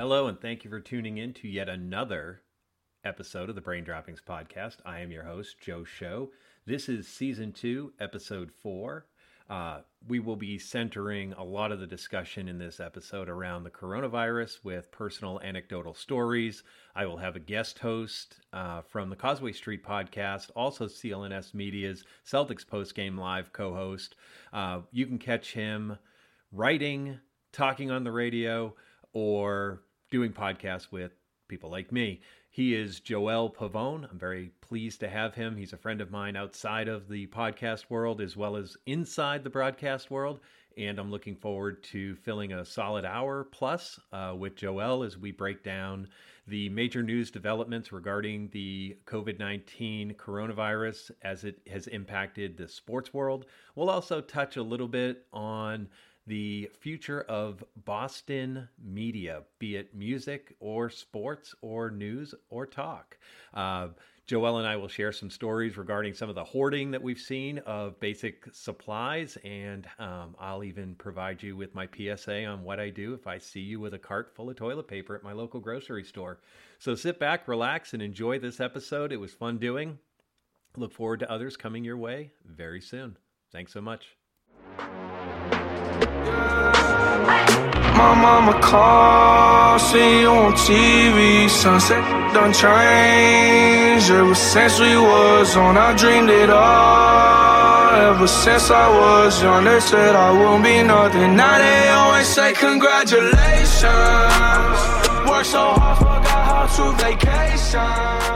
Hello, and thank you for tuning in to yet another episode of the Brain Droppings Podcast. I am your host, Joe Show. This is season two, episode four. Uh, we will be centering a lot of the discussion in this episode around the coronavirus with personal anecdotal stories. I will have a guest host uh, from the Causeway Street podcast, also CLNS Media's Celtics postgame live co host. Uh, you can catch him writing, talking on the radio, or doing podcasts with people like me. He is Joel Pavon. I'm very pleased to have him. He's a friend of mine outside of the podcast world as well as inside the broadcast world. And I'm looking forward to filling a solid hour plus uh, with Joel as we break down the major news developments regarding the COVID 19 coronavirus as it has impacted the sports world. We'll also touch a little bit on the future of Boston media, be it music or sports or news or talk. Uh, Joel and I will share some stories regarding some of the hoarding that we've seen of basic supplies, and um, I'll even provide you with my PSA on what I do if I see you with a cart full of toilet paper at my local grocery store. So sit back, relax, and enjoy this episode. It was fun doing. Look forward to others coming your way very soon. Thanks so much. My mama call, see you on TV. Sunset done changed. Ever since we was on, I dreamed it all. Ever since I was young, they said I won't be nothing. Now they always say congratulations. Work so hard, forgot how to vacation.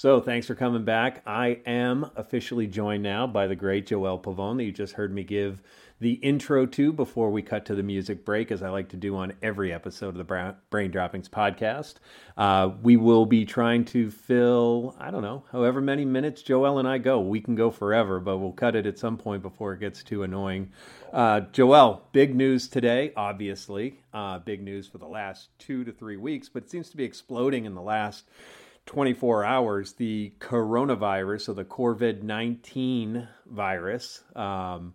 So, thanks for coming back. I am officially joined now by the great Joel Pavon that you just heard me give the intro to before we cut to the music break, as I like to do on every episode of the Brain Droppings podcast. Uh, we will be trying to fill, I don't know, however many minutes Joel and I go. We can go forever, but we'll cut it at some point before it gets too annoying. Uh, Joel, big news today, obviously. Uh, big news for the last two to three weeks, but it seems to be exploding in the last 24 hours, the coronavirus, or the COVID 19 virus, um,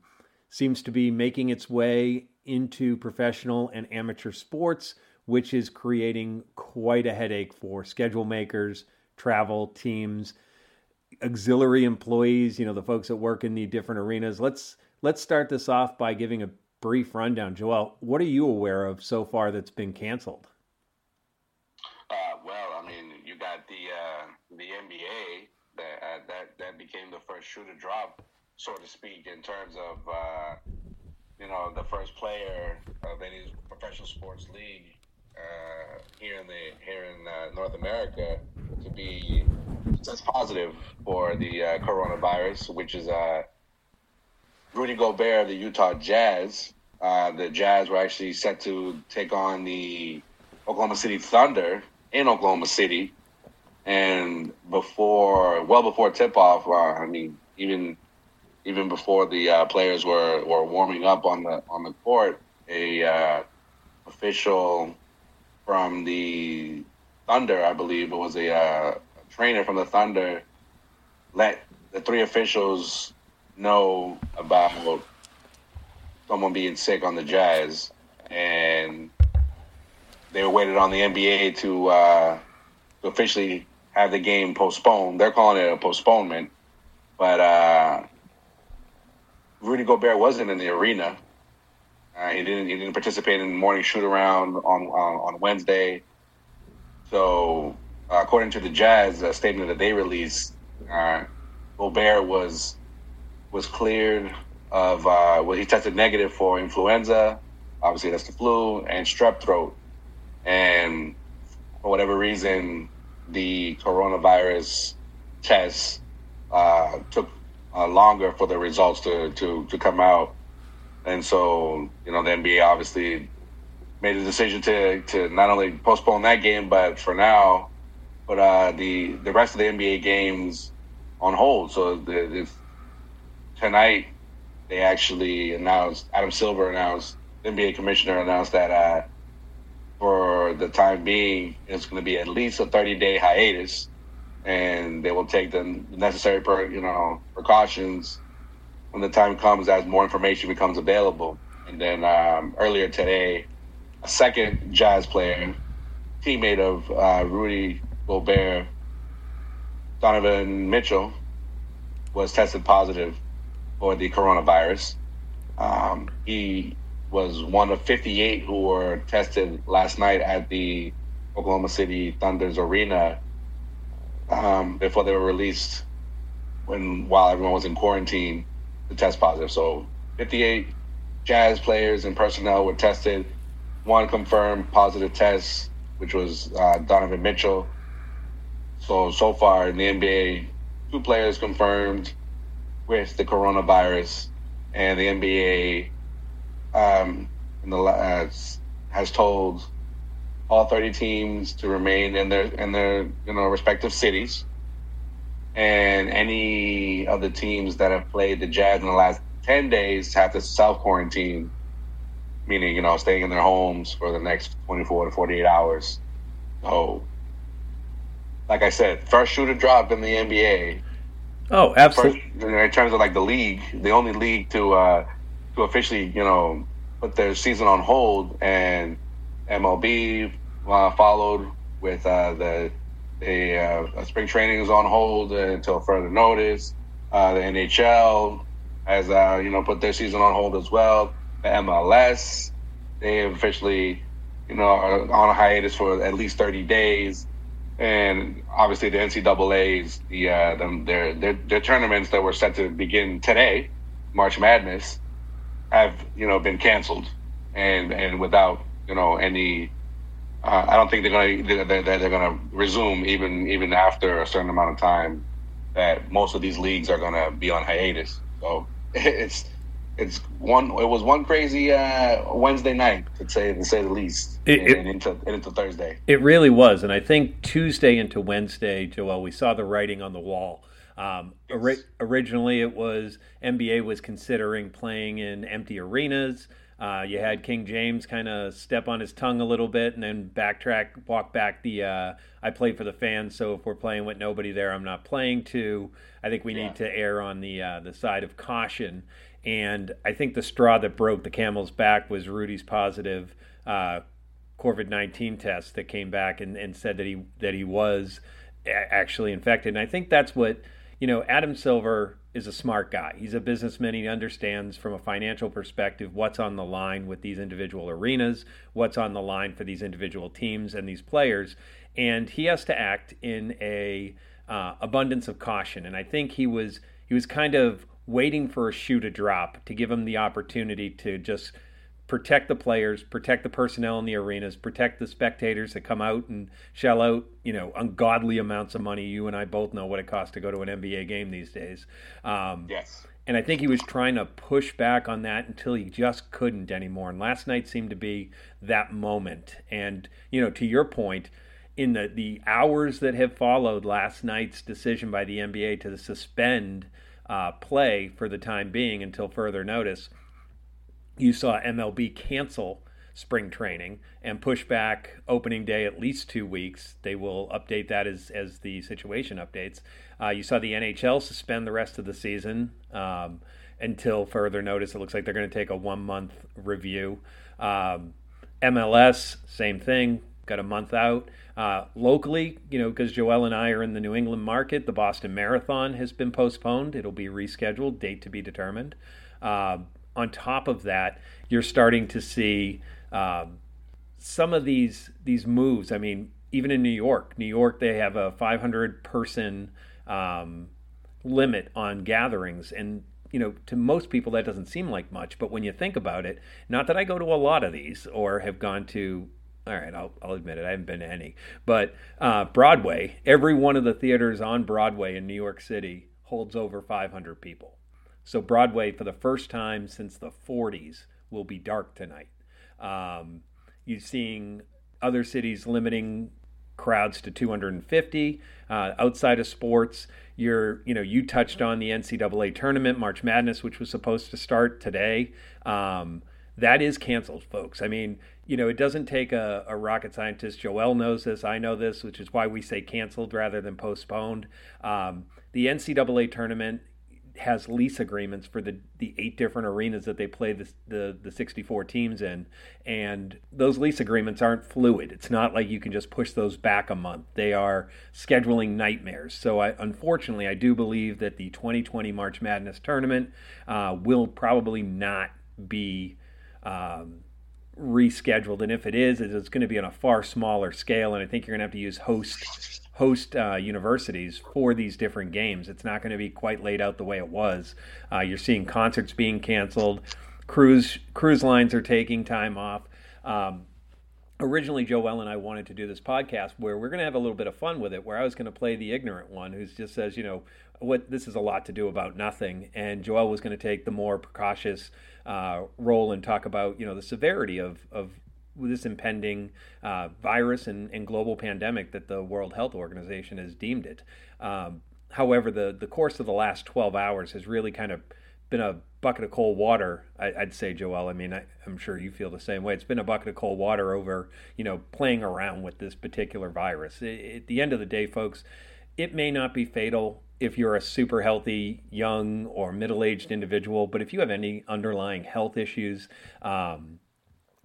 seems to be making its way into professional and amateur sports, which is creating quite a headache for schedule makers, travel teams, auxiliary employees, you know, the folks that work in the different arenas. Let's let's start this off by giving a brief rundown. Joel, what are you aware of so far that's been canceled? the NBA, that uh, that that shoe to drop, so to speak, in terms of uh, you know the first player of any professional sports league uh, here in the here in uh, North America to be test positive for the uh, coronavirus, which is uh, Rudy Gobert of the Utah Jazz. the Jazz were actually set to take on the Oklahoma City Thunder in Oklahoma City and before, well before tip off, uh, I mean, even even before the uh, players were, were warming up on the on the court, a uh, official from the Thunder, I believe it was a, uh, a trainer from the Thunder, let the three officials know about someone being sick on the Jazz, and they waited on the NBA to, uh, to officially have the game postponed. They're calling it a postponement, but uh, Rudy Gobert wasn't in the arena. Uh, he didn't. He didn't participate in the morning shoot around on on, on Wednesday. So, uh, according to the Jazz, a statement that they released, uh, Gobert was was cleared of. Uh, well, he tested negative for influenza. Obviously, that's the flu and strep throat. And for whatever reason, the coronavirus tests uh, took uh, longer for the results to, to, to come out. And so, you know, the NBA obviously made a decision to, to not only postpone that game, but for now, put uh, the, the rest of the NBA games on hold. So the, tonight, they actually announced, Adam Silver announced, NBA commissioner announced that uh, for the time being, it's going to be at least a 30 day hiatus, and they will take the necessary, per, you know, precautions when the time comes as more information becomes available. And then um, earlier today, a second Jazz player, teammate of uh, Rudy Gobert, Donovan Mitchell, was tested positive for the coronavirus. Um, he was one of 58 who were tested last night at the Oklahoma City Thunder's arena um, before they were released when while everyone was in quarantine to test positive. So 58 Jazz players and personnel were tested. One confirmed positive test, which was uh, Donovan Mitchell. So so far in the NBA, two players confirmed with the coronavirus, and the NBA um, in the uh, has told all 30 teams to remain in their in their you know respective cities. And any of the teams that have played the Jazz in the last 10 days have to self quarantine meaning you know staying in their homes for the next 24 to 48 hours. So like I said first shoe to drop in the NBA oh absolutely first, in terms of like the league the only league to uh to officially you know put their season on hold and MLB uh, followed with uh, the the uh, spring training is on hold until further notice. Uh, the NHL has uh, you know put their season on hold as well. The MLS they officially you know are on a hiatus for at least thirty days, and obviously the NCAA's the, uh, the their, their their tournaments that were set to begin today, March Madness, have you know been canceled and and without you know any uh, I don't think they're going to they're, they're, going to resume even even after a certain amount of time that most of these leagues are going to be on hiatus. So it's it's one it was one crazy uh, Wednesday night to say to say the least, it, and, and into and into Thursday. It really was, and I think Tuesday into Wednesday, Joel, we saw the writing on the wall. Um, yes. ori- originally, it was NBA was considering playing in empty arenas. Uh, you had King James kind of step on his tongue a little bit and then backtrack, walk back the uh, I play for the fans, so if we're playing with nobody there, I'm not playing to. I think we yeah. need to err on the uh, the side of caution. And I think the straw that broke the camel's back was Rudy's positive uh, COVID nineteen test that came back and, and said that he that he was actually infected. And I think that's what you know. Adam Silver is a smart guy. He's a businessman. He understands from a financial perspective what's on the line with these individual arenas, what's on the line for these individual teams and these players, and he has to act in a uh, abundance of caution. And I think he was he was kind of waiting for a shoe to drop to give him the opportunity to just protect the players, protect the personnel in the arenas, protect the spectators that come out and shell out, you know, ungodly amounts of money. You and I both know what it costs to go to an NBA game these days. Um, yes. And I think he was trying to push back on that until he just couldn't anymore. And last night seemed to be that moment. And, you know, to your point, in the, the hours that have followed last night's decision by the NBA to suspend uh, play for the time being until further notice – you saw MLB cancel spring training and push back opening day at least two weeks. They will update that as, as the situation updates. Uh, you saw the NHL suspend the rest of the season um, until further notice. It looks like they're going to take a one month review. Um, MLS, same thing, got a month out. Uh, locally, you know, because Joel and I are in the New England market, the Boston Marathon has been postponed. It'll be rescheduled, date to be determined. Uh, on top of that, you're starting to see um, some of these these moves. I mean, even in New York, New York, they have a 500 person um, limit on gatherings, and you know, to most people that doesn't seem like much, but when you think about it, not that I go to a lot of these or have gone to. All right, I'll, I'll admit it. I haven't been to any, but uh, Broadway. Every one of the theaters on Broadway in New York City holds over 500 people. So Broadway, for the first time since the 40s, will be dark tonight. Um, you're seeing other cities limiting crowds to 250 uh, outside of sports. You're, you know, you touched on the NCAA tournament, March Madness, which was supposed to start today. Um, that is canceled, folks. I mean, you know, it doesn't take a, a, rocket scientist. Joel knows this. I know this, which is why we say canceled rather than postponed. Um, the NCAA tournament has lease agreements for the, the eight different arenas that they play the, the, the 64 teams in. And those lease agreements aren't fluid. It's not like you can just push those back a month. They are scheduling nightmares. So, I, unfortunately, I do believe that the 2020 March Madness tournament uh, will probably not be. Um, rescheduled and if it is it's going to be on a far smaller scale and i think you're going to have to use host host uh, universities for these different games. It's not going to be quite laid out the way it was. Uh, you're seeing concerts being canceled, cruise cruise lines are taking time off. Um, originally, Joel and I wanted to do this podcast where we're going to have a little bit of fun with it. Where I was going to play the ignorant one, who just says, you know, what this is a lot to do about nothing, and Joel was going to take the more precautious uh, role and talk about, you know, the severity of of this impending uh, virus and, and, global pandemic that the World Health Organization has deemed it. Um, however, the, the course of the last 12 hours has really kind of been a bucket of cold water. I, would say, Joel. I mean, I, am sure you feel the same way. It's been a bucket of cold water over, you know, playing around with this particular virus. It, at the end of the day, folks, it may not be fatal if you're a super healthy, young, or middle aged individual, but if you have any underlying health issues, um,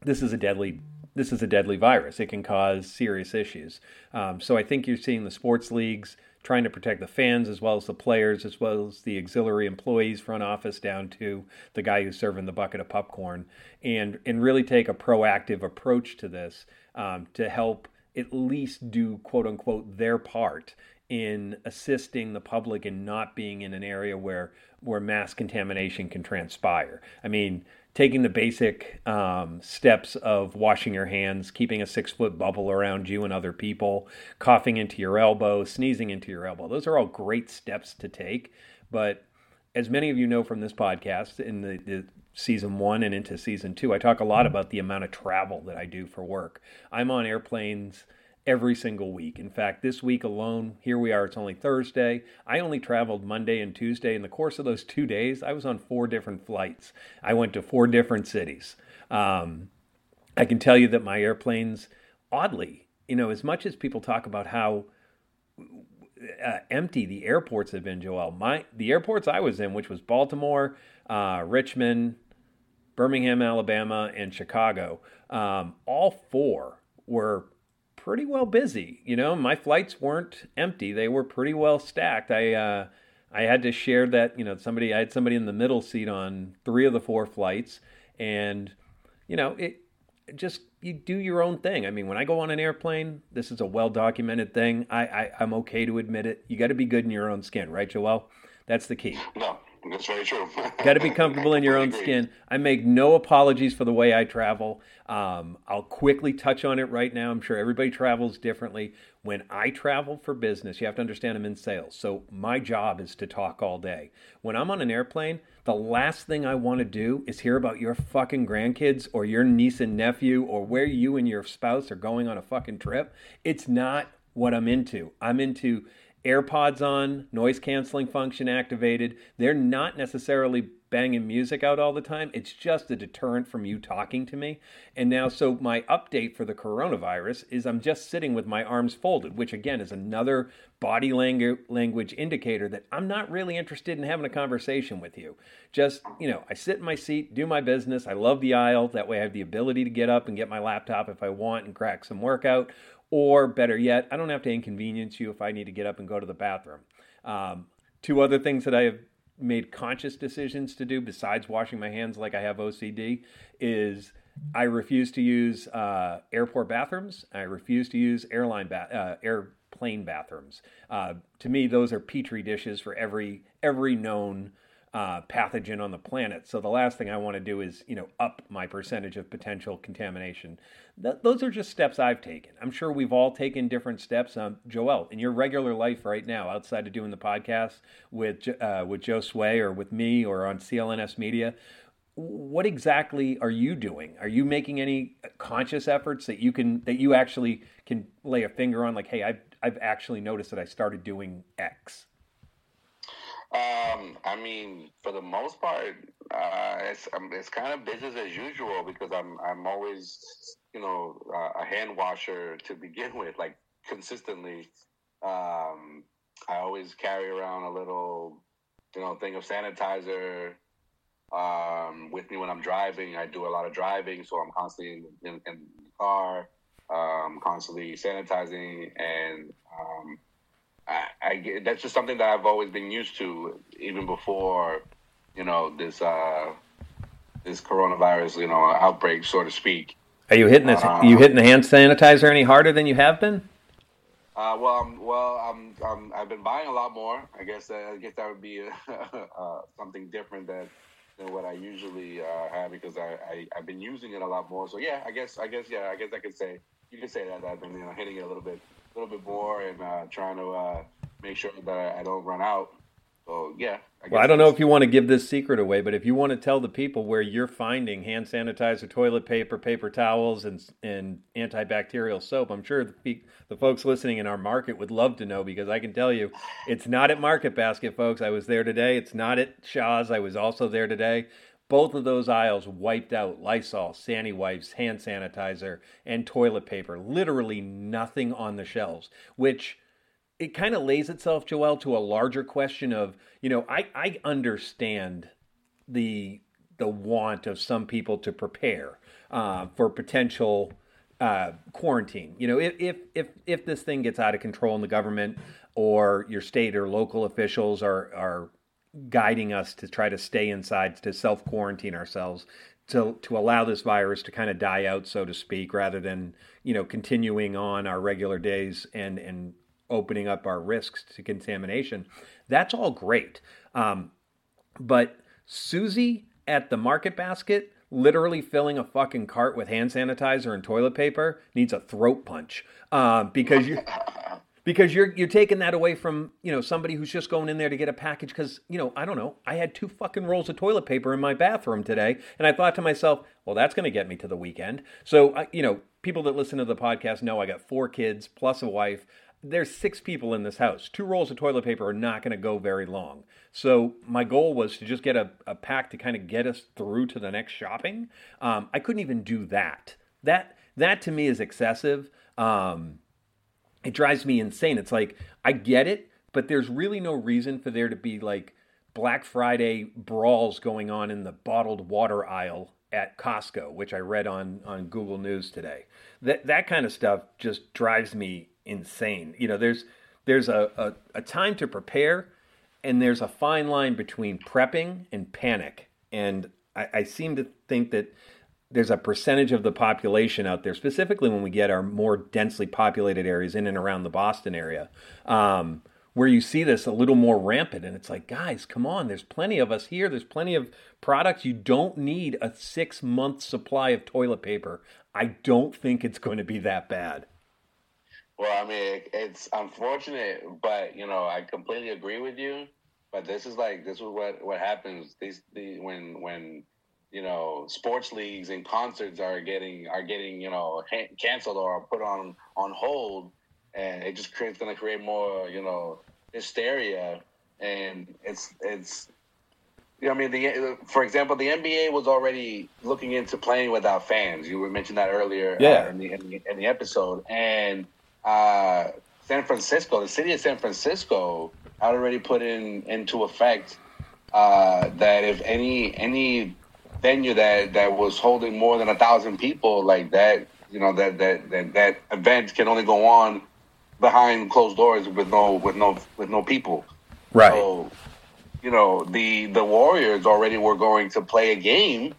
this is a deadly this is a deadly virus. It can cause serious issues. Um, so I think you're seeing the sports leagues trying to protect the fans as well as the players, as well as the auxiliary employees, front office down to the guy who's serving the bucket of popcorn, and and really take a proactive approach to this um, to help at least do quote unquote their part in assisting the public in not being in an area where where mass contamination can transpire. I mean, taking the basic um, steps of washing your hands, keeping a six foot bubble around you and other people, coughing into your elbow, sneezing into your elbow. Those are all great steps to take. But as many of you know from this podcast, in the, the season one and into season two, I talk a lot about the amount of travel that I do for work. I'm on airplanes every single week. In fact, this week alone, here we are, it's only Thursday. I only traveled Monday and Tuesday. In the course of those two days, I was on four different flights. I went to four different cities. Um, I can tell you that my airplanes, oddly, you know, as much as people talk about how uh, empty the airports have been, Joel, my the airports I was in, which was Baltimore, uh, Richmond, Birmingham, Alabama, and Chicago, um, all four were pretty well busy. You know, my flights weren't empty; they were pretty well stacked. I uh, I had to share that. You know, somebody I had somebody in the middle seat on three of the four flights, and you know, it just you do your own thing. I mean, when I go on an airplane, this is a well documented thing. I, I I'm okay to admit it. You got to be good in your own skin, right, Joel? That's the key. No, that's very true. Got to be comfortable in your own skin. I make no apologies for the way I travel. Um, I'll quickly touch on it right now. I'm sure everybody travels differently. When I travel for business, you have to understand I'm in sales. So my job is to talk all day. When I'm on an airplane, the last thing I want to do is hear about your fucking grandkids or your niece and nephew or where you and your spouse are going on a fucking trip. It's not what I'm into. I'm into AirPods on, noise canceling function activated. They're not necessarily banging music out all the time. It's just a deterrent from you talking to me. And now, so my update for the coronavirus is I'm just sitting with my arms folded, which again is another body language indicator that I'm not really interested in having a conversation with you. Just, you know, I sit in my seat, do my business. I love the aisle. That way I have the ability to get up and get my laptop if I want and crack some workout or better yet, I don't have to inconvenience you if I need to get up and go to the bathroom. Um, two other things that I have made conscious decisions to do besides washing my hands like I have OCD is I refuse to use uh, airport bathrooms. I refuse to use airline ba- uh, airplane bathrooms. Uh, to me, those are petri dishes for every every known uh, pathogen on the planet. So the last thing I want to do is, you know, up my percentage of potential contamination. Th- those are just steps I've taken. I'm sure we've all taken different steps. Um, Joel, in your regular life right now, outside of doing the podcast with uh, with Joe Sway or with me or on CLNS Media, what exactly are you doing? Are you making any conscious efforts that you can that you actually can lay a finger on? Like, hey, I've I've actually noticed that I started doing X. Um, I mean, for the most part, uh, it's um, it's kind of business as usual because I'm I'm always, you know, uh, a hand washer to begin with, like consistently. Um, I always carry around a little you know thing of sanitizer um, with me when I'm driving. I do a lot of driving, so I'm constantly in, in, in the car, um, constantly sanitizing, and um, I, I get, that's just something that I've always been used to, even before you know this uh, this coronavirus, you know, outbreak, so to speak. Are you hitting this? Uh, you hitting the hand sanitizer any harder than you have been? Uh, well, I'm, well, I'm, I'm, I've been buying a lot more. I guess, uh, I guess that would be uh, something different than, than what I usually uh, have because I, I, have been using it a lot more. So yeah, I guess, I guess, yeah, I guess I could say you could say that I've been you know hitting it a little bit, a little bit more, and uh, trying to uh, make sure that I don't run out. So yeah, I well, I don't know if you want to give this secret away, but if you want to tell the people where you're finding hand sanitizer, toilet paper, paper towels, and and antibacterial soap, I'm sure the, the folks listening in our market would love to know because I can tell you, it's not at Market Basket, folks. I was there today. It's not at Shaw's. I was also there today. Both of those aisles wiped out Lysol, Sani wipes, hand sanitizer, and toilet paper. Literally nothing on the shelves, which it kind of lays itself, Joel, to a larger question of, you know, I, I understand the the want of some people to prepare uh, for potential uh, quarantine. You know, if, if if if this thing gets out of control in the government or your state or local officials are are guiding us to try to stay inside to self quarantine ourselves to to allow this virus to kind of die out, so to speak, rather than you know continuing on our regular days and and opening up our risks to contamination. That's all great. Um, but Susie at the market basket, literally filling a fucking cart with hand sanitizer and toilet paper, needs a throat punch uh, because you. Because you're you're taking that away from you know somebody who's just going in there to get a package because you know I don't know I had two fucking rolls of toilet paper in my bathroom today and I thought to myself well that's going to get me to the weekend so uh, you know people that listen to the podcast know I got four kids plus a wife there's six people in this house. Two rolls of toilet paper are not going to go very long. So my goal was to just get a, a pack to kind of get us through to the next shopping. Um, I couldn't even do that. That that to me is excessive. Um, it drives me insane. It's like I get it, but there's really no reason for there to be like Black Friday brawls going on in the bottled water aisle at Costco, which I read on on Google News today. That that kind of stuff just drives me insane. You know, there's there's a, a, a time to prepare, and there's a fine line between prepping and panic. And I, I seem to think that there's a percentage of the population out there, specifically when we get our more densely populated areas in and around the Boston area, um, where you see this a little more rampant. And it's like, guys, come on, there's plenty of us here. There's plenty of products. You don't need a six month supply of toilet paper. I don't think it's going to be that bad. Well, I mean, it's unfortunate, but you know, I completely agree with you. But this is like this is what what happens. These the when when you know sports leagues and concerts are getting are getting you know canceled or put on on hold, and it just creates going to create more you know hysteria, and it's it's. You know, I mean, the for example, the NBA was already looking into playing without fans. You mentioned that earlier, yeah. Uh, in, the, in, the, in the episode, and uh, San Francisco, the city of San Francisco, had already put in into effect uh, that if any any venue that that was holding more than a thousand people, like that, you know, that that that, that event can only go on behind closed doors with no with no with no people. Right. So, you know, the the Warriors already were going to play a game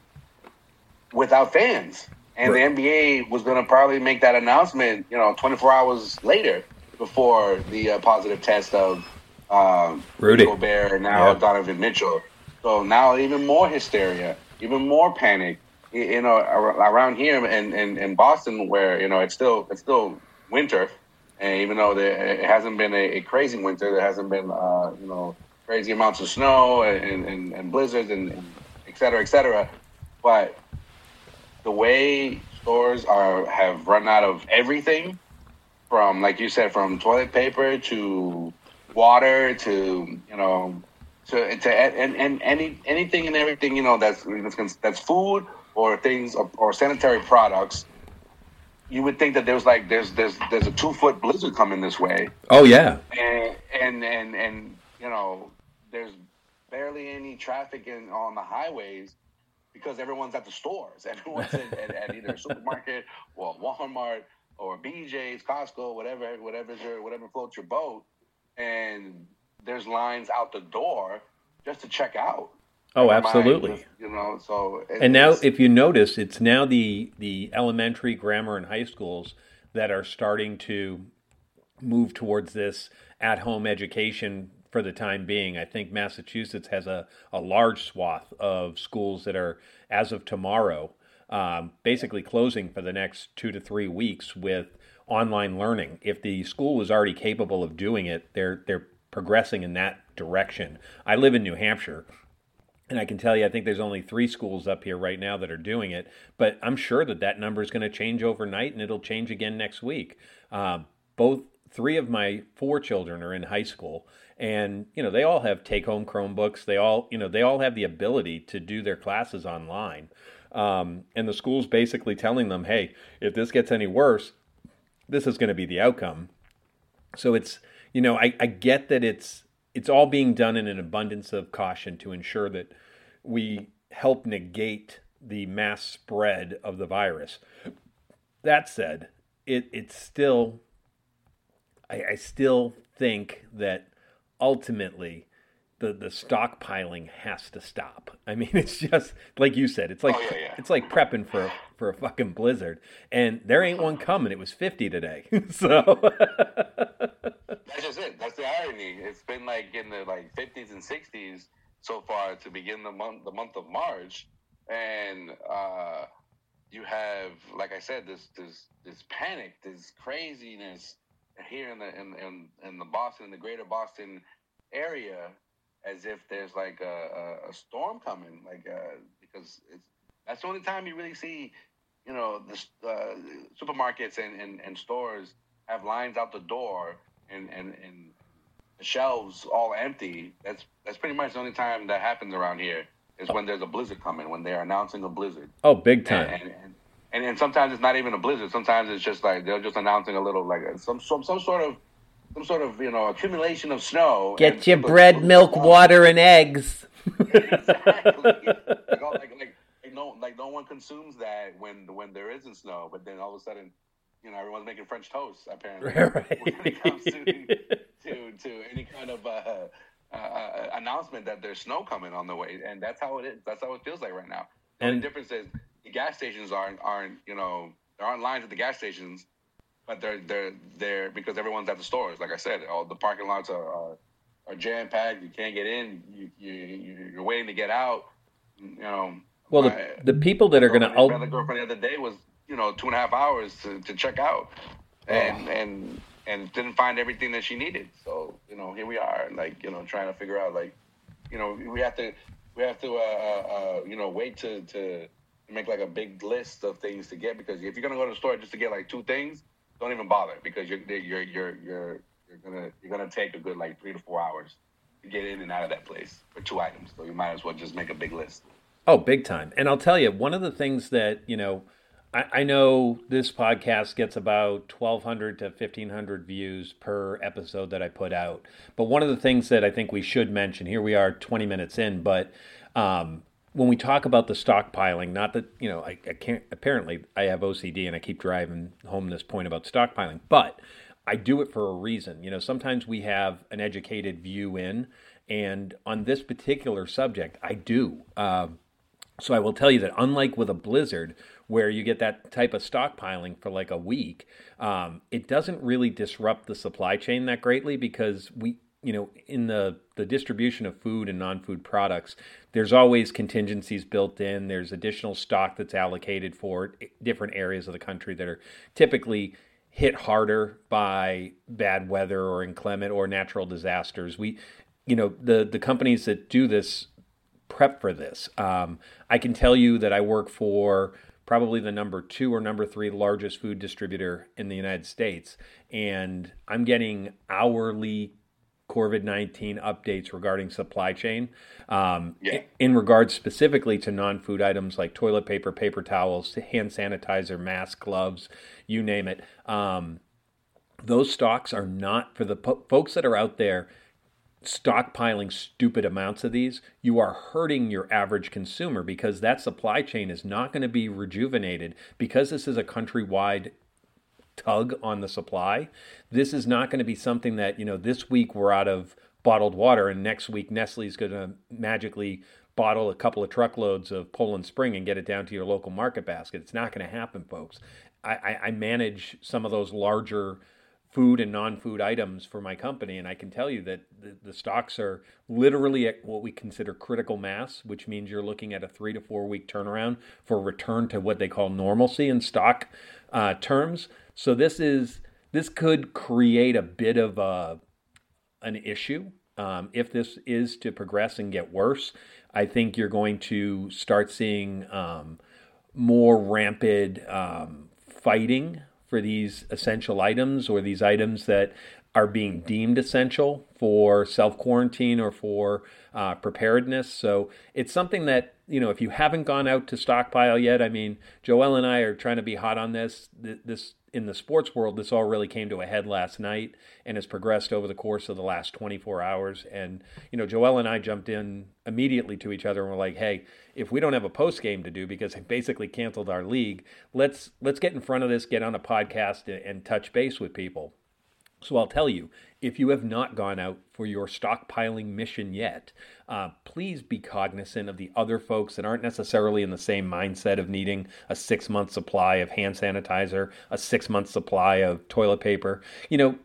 without fans. And right. the NBA was going to probably make that announcement, you know, 24 hours later before the uh, positive test of um, Rudy Gobert and now yep. Donovan Mitchell. So now even more hysteria, even more panic. You know, around here in, in, in Boston, where you know it's still it's still winter, and even though there, it hasn't been a, a, crazy winter, there hasn't been uh, you know crazy amounts of snow and, and, and blizzards and, and et cetera, et cetera. But the way stores are have run out of everything from like you said from toilet paper to water to you know to to and, and any anything and everything you know that's that's, that's food or things or, or, sanitary products you would think that there's like there's there's there's a two foot blizzard coming this way. Oh yeah. And and and and you know there's barely any traffic in on the highways because everyone's at the stores. Everyone's at, at, at either a supermarket or Walmart or BJ's, Costco, whatever, whatever's your, whatever floats your boat, and there's lines out the door just to check out. Oh, absolutely. Just, you know, so and now if you notice, it's now the the elementary, grammar, and high schools that are starting to move towards this at home education for the time being. I think Massachusetts has a, a large swath of schools that are, as of tomorrow, um, basically closing for the next two to three weeks with online learning. If the school was already capable of doing it, they're they're progressing in that direction. I live in New Hampshire, and I can tell you, I think there's only three schools up here right now that are doing it. But I'm sure that that number is going to change overnight, and it'll change again next week. Uh, both three of my four children are in high school, and you know they all have take-home Chromebooks. They all, you know, they all have the ability to do their classes online. Um, and the school's basically telling them, hey, if this gets any worse, this is going to be the outcome. So it's, you know, I, I get that it's it's all being done in an abundance of caution to ensure that we help negate the mass spread of the virus. That said, it it's still I, I still think that ultimately the the stockpiling has to stop. I mean, it's just like you said. It's like oh, yeah, yeah. it's like prepping for a, for a fucking blizzard, and there ain't one coming. It was fifty today, so that's just it. That's the irony. It's been like in the like fifties and sixties so far to begin the month the month of March, and uh, you have like I said this this this panic, this craziness here in the in in, in the Boston, the greater Boston area as if there's like a, a, a storm coming, like uh, because it's that's the only time you really see, you know, the uh, supermarkets and, and, and stores have lines out the door and, and, and the shelves all empty. That's that's pretty much the only time that happens around here is when there's a blizzard coming, when they're announcing a blizzard. Oh, big time. And, and, and, and sometimes it's not even a blizzard. Sometimes it's just like they're just announcing a little like some some some sort of some sort of you know accumulation of snow. Get your bread, milk, water, and eggs. exactly. like, all, like, like, like, no, like no one consumes that when when there isn't snow, but then all of a sudden, you know, everyone's making French toast. Apparently, right. when it comes to to, to any kind of uh, uh, uh, announcement that there's snow coming on the way, and that's how it is. That's how it feels like right now. The And- only difference is the gas stations aren't aren't you know there aren't lines at the gas stations, but they're they're there because everyone's at the stores. Like I said, all the parking lots are are, are jam packed. You can't get in. You you you- you're waiting to get out. You know. Well, my- the, the people that are going to my girlfriend the other day was you know two and a half hours to, to check out, and Oh. and and didn't find everything that she needed. So you know here we are, like you know trying to figure out like you know we have to we have to uh, uh, uh, you know wait to to make like a big list of things to get because if you're gonna go to the store just to get like two things, don't even bother because you're you're you're you're you're gonna you're gonna take a good like three to four hours to get in and out of that place for two items. So you might as well just make a big list. Oh, big time. And I'll tell you, one of the things that, you know, I, I know this podcast gets about 1,200 to 1,500 views per episode that I put out. But one of the things that I think we should mention here, we are 20 minutes in, but um, when we talk about the stockpiling, not that, you know, I, I can't, apparently I have OCD and I keep driving home this point about stockpiling, but I do it for a reason. You know, sometimes we have an educated view in, and on this particular subject, I do. Um, so I will tell you that unlike with a blizzard, where you get that type of stockpiling for like a week, um, it doesn't really disrupt the supply chain that greatly because we, you know, in the the distribution of food and non-food products, there's always contingencies built in. There's additional stock that's allocated for different areas of the country that are typically hit harder by bad weather or inclement or natural disasters. We, you know, the the companies that do this prep for this. Um, I can tell you that I work for probably the number two or number three largest food distributor in the United States, and I'm getting hourly COVID 19 updates regarding supply chain. Um, Yeah. In regards specifically to non food items like toilet paper, paper towels, hand sanitizer, mask, gloves, you name it. Um, those stocks are not for the po- folks that are out there stockpiling stupid amounts of these, you are hurting your average consumer because that supply chain is not going to be rejuvenated because this is a countrywide tug on the supply. This is not going to be something that, you know, this week we're out of bottled water and next week Nestle is going to magically bottle a couple of truckloads of Poland Spring and get it down to your local market basket. It's not going to happen, folks. I, I, manage some of those larger food and non-food items for my company and i can tell you that the, the, stocks are literally at what we consider critical mass which means you're looking at a three to four week turnaround for return to what they call normalcy in stock uh, terms so this is this could create a bit of a, an issue um, if this is to progress and get worse i think you're going to start seeing um, more rampant um, fighting for these essential items or these items that are being deemed essential for self quarantine or for uh, preparedness. So it's something that, you know, if you haven't gone out to stockpile yet, I mean, Joel and I are trying to be hot on this. This in the sports world, this all really came to a head last night and has progressed over the course of the last 24 hours. And, you know, Joel and I jumped in immediately to each other and were like, hey, if we don't have a post game to do because they basically canceled our league, let's let's get in front of this, get on a podcast and, and touch base with people. So I'll tell you, if you have not gone out for your stockpiling mission yet, uh, please be cognizant of the other folks that aren't necessarily in the same mindset of needing a six month supply of hand sanitizer, a six month supply of toilet paper. You know,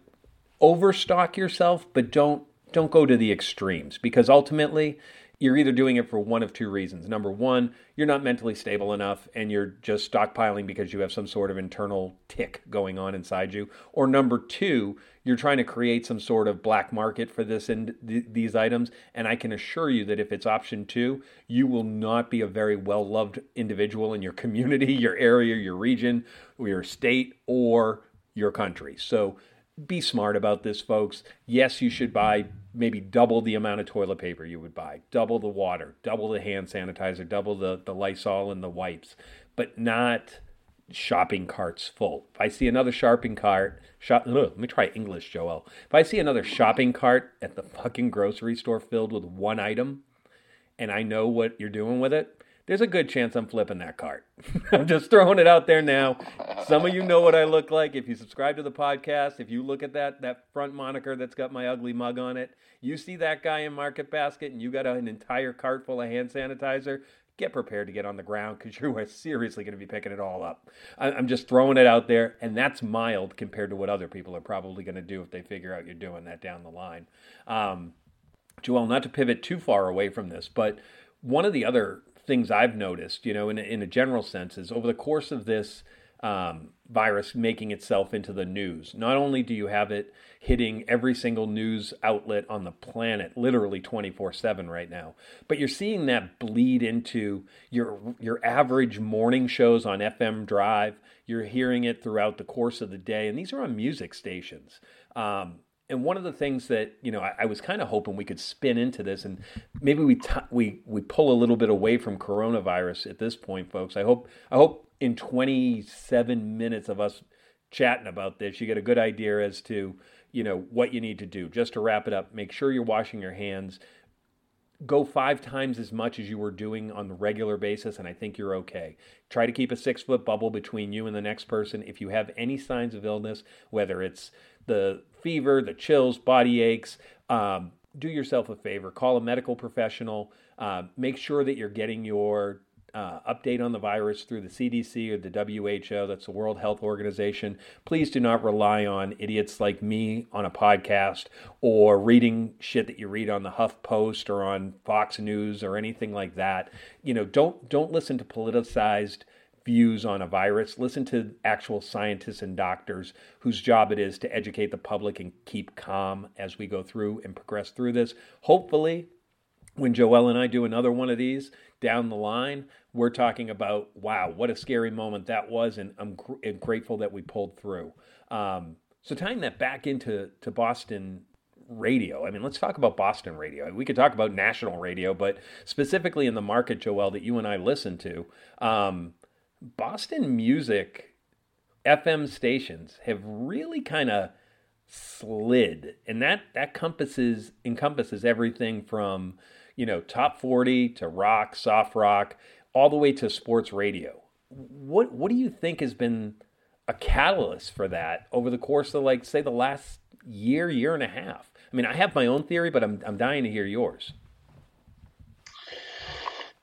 overstock yourself, but don't don't go to the extremes because ultimately you're either doing it for one of two reasons. Number one, you're not mentally stable enough and you're just stockpiling because you have some sort of internal tick going on inside you. Or number two, you're trying to create some sort of black market for this and th- these items. And I can assure you that if it's option two, you will not be a very well loved individual in your community, your area, your region, your state, or your country. So be smart about this, folks. Yes, you should buy maybe double the amount of toilet paper you would buy, double the water, double the hand sanitizer, double the, the Lysol and the wipes, but not shopping carts full. If I see another shopping cart, shop, ugh, let me try English, Joel. If I see another shopping cart at the fucking grocery store filled with one item, and I know what you're doing with it, there's a good chance I'm flipping that cart. I'm just throwing it out there now. Some of you know what I look like. If you subscribe to the podcast, if you look at that that front moniker that's got my ugly mug on it, you see that guy in Market Basket and you got an entire cart full of hand sanitizer, get prepared to get on the ground because you are seriously going to be picking it all up. I'm just throwing it out there, and that's mild compared to what other people are probably going to do if they figure out you're doing that down the line. Um, Joel, not to pivot too far away from this, but one of the other things I've noticed, you know, in a, in a general sense, is over the course of this um, virus making itself into the news, not only do you have it hitting every single news outlet on the planet, literally 24 7 right now, but you're seeing that bleed into your, your average morning shows on FM Drive. You're hearing it throughout the course of the day, and these are on music stations. Um, and one of the things that you know I, I was kind of hoping we could spin into this, and maybe we t- we we pull a little bit away from coronavirus at this point, folks. I hope I hope in 27 minutes of us chatting about this, you get a good idea as to you know what you need to do. Just to wrap it up, make sure you're washing your hands. Go five times as much as you were doing on the regular basis, and I think you're okay. Try to keep a six foot bubble between you and the next person. If you have any signs of illness, whether it's the fever, the chills, body aches, um, do yourself a favor. Call a medical professional. Uh, make sure that you're getting your uh, update on the virus through the CDC or the WHO, that's the World Health Organization. Please do not rely on idiots like me on a podcast or reading shit that you read on the Huff Post or on Fox News or anything like that. You know, don't don't listen to politicized views on a virus. Listen to actual scientists and doctors whose job it is to educate the public and keep calm as we go through and progress through this. Hopefully, when Joel and I do another one of these down the line, we're talking about, wow, what a scary moment that was, and I'm gr- grateful that we pulled through. Um, so tying that back into to Boston radio. I mean, let's talk about Boston radio. We could talk about national radio, but specifically in the market, Joel, that you and I listen to, um, Boston music FM stations have really kind of slid, and that that encompasses encompasses everything from you know top forty to rock, soft rock, all the way to sports radio. What what do you think has been a catalyst for that over the course of like say the last year, year and a half? I mean, I have my own theory, but I'm I'm dying to hear yours.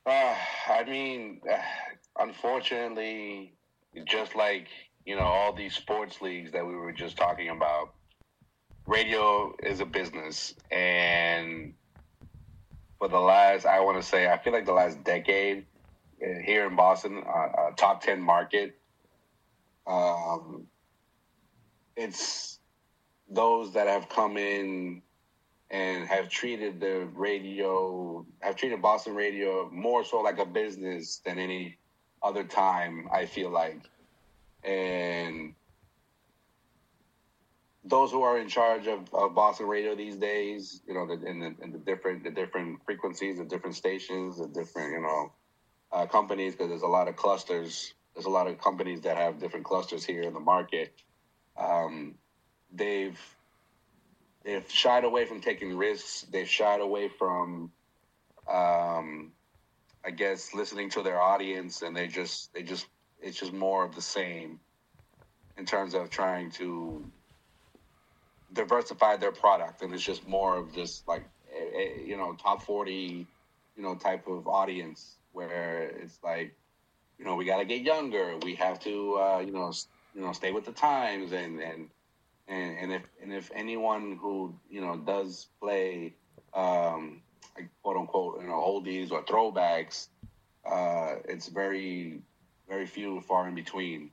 Uh, I mean, unfortunately, just like you know all these sports leagues that we were just talking about, radio is a business, and for the last, I want to say, I feel like the last decade uh, here in Boston, uh, a top ten market. Um, it's those that have come in and have treated the radio, have treated Boston radio more so like a business than any other time. I feel like, and those who are in charge of, of Boston radio these days, you know, the, in, the, in the different the different frequencies, the different stations, the different you know uh, companies, because there's a lot of clusters. There's a lot of companies that have different clusters here in the market. Um, they've they've shied away from taking risks. They've shied away from, um, I guess, listening to their audience, and they just they just it's just more of the same in terms of trying to diversify their product, and it's just more of just like a, a, you know top forty, you know type of audience where it's like you know we got to get younger, we have to uh, you know you know stay with the times, and and and, and if and if anyone who you know does play um, like quote unquote you know oldies or throwbacks, uh, it's very very few far in between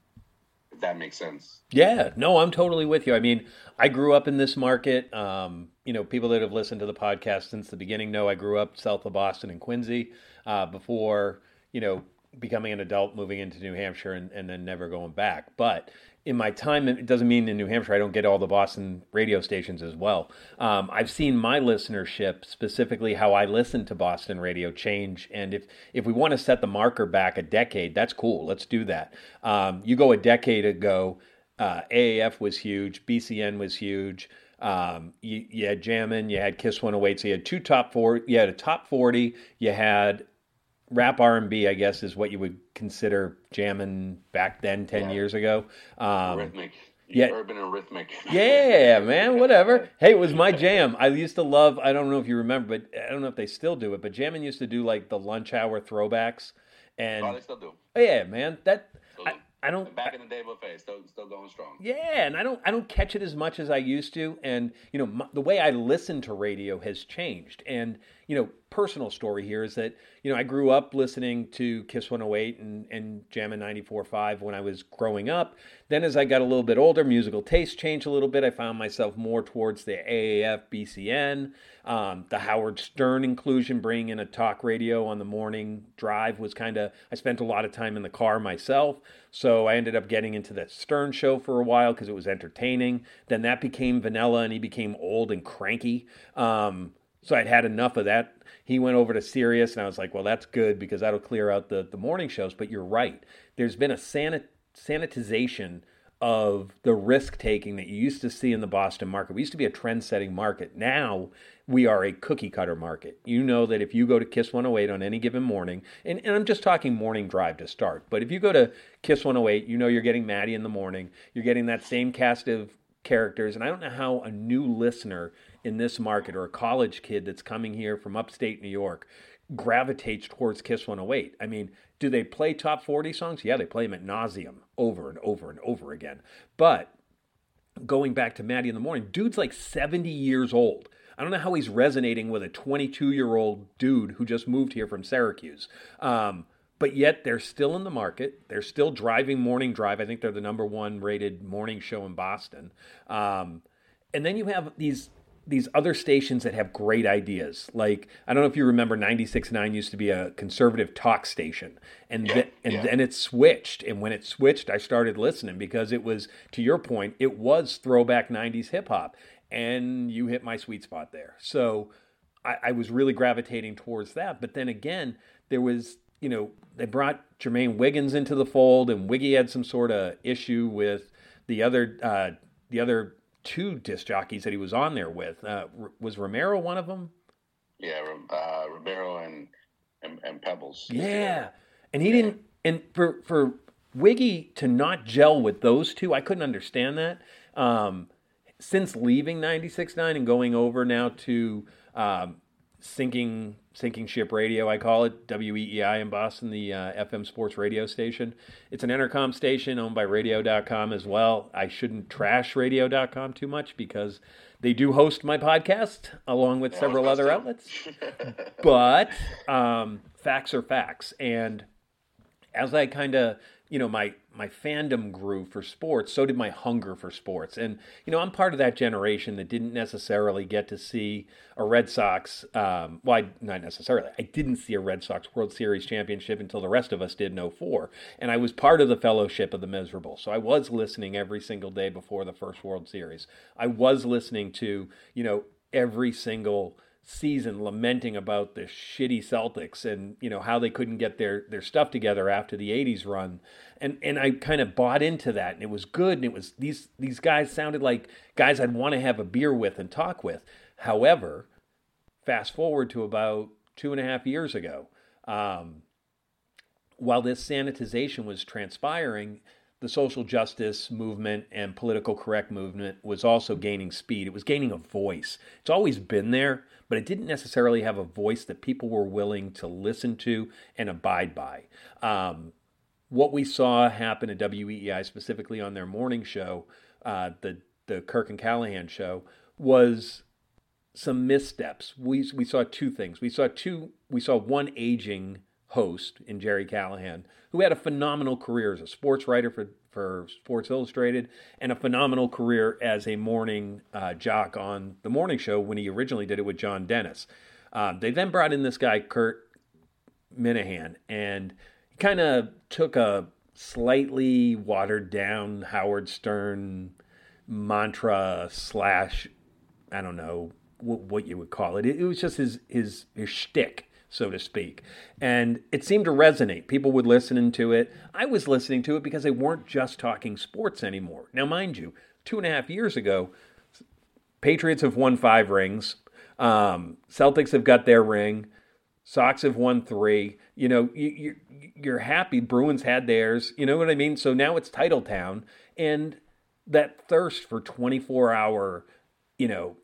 if that makes sense. Yeah, no, I'm totally with you. I mean, I grew up in this market. Um, you know, people that have listened to the podcast since the beginning know I grew up south of Boston and Quincy uh, before, you know, becoming an adult, moving into New Hampshire, and, and then never going back. But in my time, it doesn't mean in New Hampshire I don't get all the Boston radio stations as well. Um, I've seen my listenership, specifically how I listen to Boston radio, change. And if if we want to set the marker back a decade, that's cool. Let's do that. Um, you go a decade ago, uh, AAF was huge, BCN was huge. Um, you, you, had Jammin', you had Kiss 108, so you had two top four. You had a top 40, you had rap R&B, I guess, is what you would consider jamming back then, 10 yeah. years ago. Um, rhythmic. Yeah. Urban and rhythmic. yeah, man, whatever. Hey, it was my jam. I used to love, I don't know if you remember, but I don't know if they still do it, but jamming used to do like the lunch hour throwbacks. And, oh, they still do. Yeah, man. That, I, I don't. back in the day, buffet still still going strong. Yeah, and I don't I don't catch it as much as I used to, and you know my, the way I listen to radio has changed. And you know, personal story here is that you know I grew up listening to Kiss 108 and and Jammin' 94.5 when I was growing up. Then as I got a little bit older, musical taste changed a little bit. I found myself more towards the AAF, BCN. Um, the Howard Stern inclusion, bringing in a talk radio on the morning drive, was kind of, I spent a lot of time in the car myself. So I ended up getting into the Stern show for a while because it was entertaining. Then that became vanilla and he became old and cranky. Um, so I'd had enough of that. He went over to Sirius and I was like, well, that's good because that'll clear out the, the morning shows. But you're right. There's been a sanit- sanitization of the risk taking that you used to see in the Boston market. We used to be a trend setting market. Now we are a cookie cutter market. You know that if you go to Kiss 108 on any given morning, and, and, I'm just talking morning drive to start, but if you go to Kiss 108, you know you're getting Matty in the morning, you're getting that same cast of characters. And I don't know how a new listener in this market or a college kid that's coming here from upstate New York gravitates towards Kiss 108. I mean, do they play top 40 songs? Yeah, they play them at nauseum over and over and over again. But going back to Matty in the morning, dude's like 70 years old. I don't know how he's resonating with a 22 year old dude who just moved here from Syracuse. Um, but yet they're still in the market. They're still driving Morning Drive. I think they're the number one rated morning show in Boston. Um, and then you have these these other stations that have great ideas. Like I don't know if you remember 96.9 used to be a conservative talk station and yeah, th- and yeah. then it switched and when it switched I started listening because it was to your point it was throwback 90s hip hop and you hit my sweet spot there. So I, I was really gravitating towards that. But then again, there was you know they brought Jermaine Wiggins into the fold and Wiggy had some sort of issue with the other uh, the other two disc jockeys that he was on there with. Uh, was Romero one of them? Yeah, uh, Romero and, and, and Pebbles. Yeah. yeah. and he yeah. didn't. And for for Wiggy to not gel with those two, I couldn't understand that. Um, since leaving 96.9 and going over now to um, sinking sinking ship radio, I call it WEEI in Boston, the uh, FM sports radio station. It's an Entercom station owned by Radio.com as well. I shouldn't trash Radio.com too much because they do host my podcast along with several other outlets. but um, facts are facts, and as I kind of you know my my fandom grew for sports so did my hunger for sports. And you know i'm part of that generation that didn't necessarily get to see a red sox um, well not necessarily i didn't see a red sox world series championship until the rest of us did in 04 and i was part of the fellowship of the miserable. So i was listening every single day before the first world series. I was listening to you know every single season lamenting about the shitty Celtics and you know how they couldn't get their their stuff together after the 80s run. And and I kind of bought into that and it was good and it was these these guys sounded like guys I'd want to have a beer with and talk with. However fast forward to about two and a half years ago um, while this sanitization was transpiring the social justice movement and political correct movement was also gaining speed. It was gaining a voice. It's always been there, but it didn't necessarily have a voice that people were willing to listen to and abide by. Um, what we saw happen at WEEI, specifically on their morning show, uh, the the Kirk and Callahan show, was some missteps. We we saw two things. We saw two. We saw one aging host in Jerry Callahan, who had a phenomenal career as a sports writer for, for Sports Illustrated and a phenomenal career as a morning uh, jock on the morning show when he originally did it with John Dennis. Um, they then brought in this guy, Kirk Minihane, and he kind of took a slightly watered down Howard Stern mantra slash, I don't know what, what you would call it. it. It was just his his his shtick so to speak. And it seemed to resonate. People would listen to it. I was listening to it because they weren't just talking sports anymore. Now, mind you, two and a half years ago, Patriots have won five rings. Um, Celtics have got their ring. Sox have won three. You know, you, you're happy. Bruins had theirs. You know what I mean? So now it's title town. And that thirst for 24 hour, you know,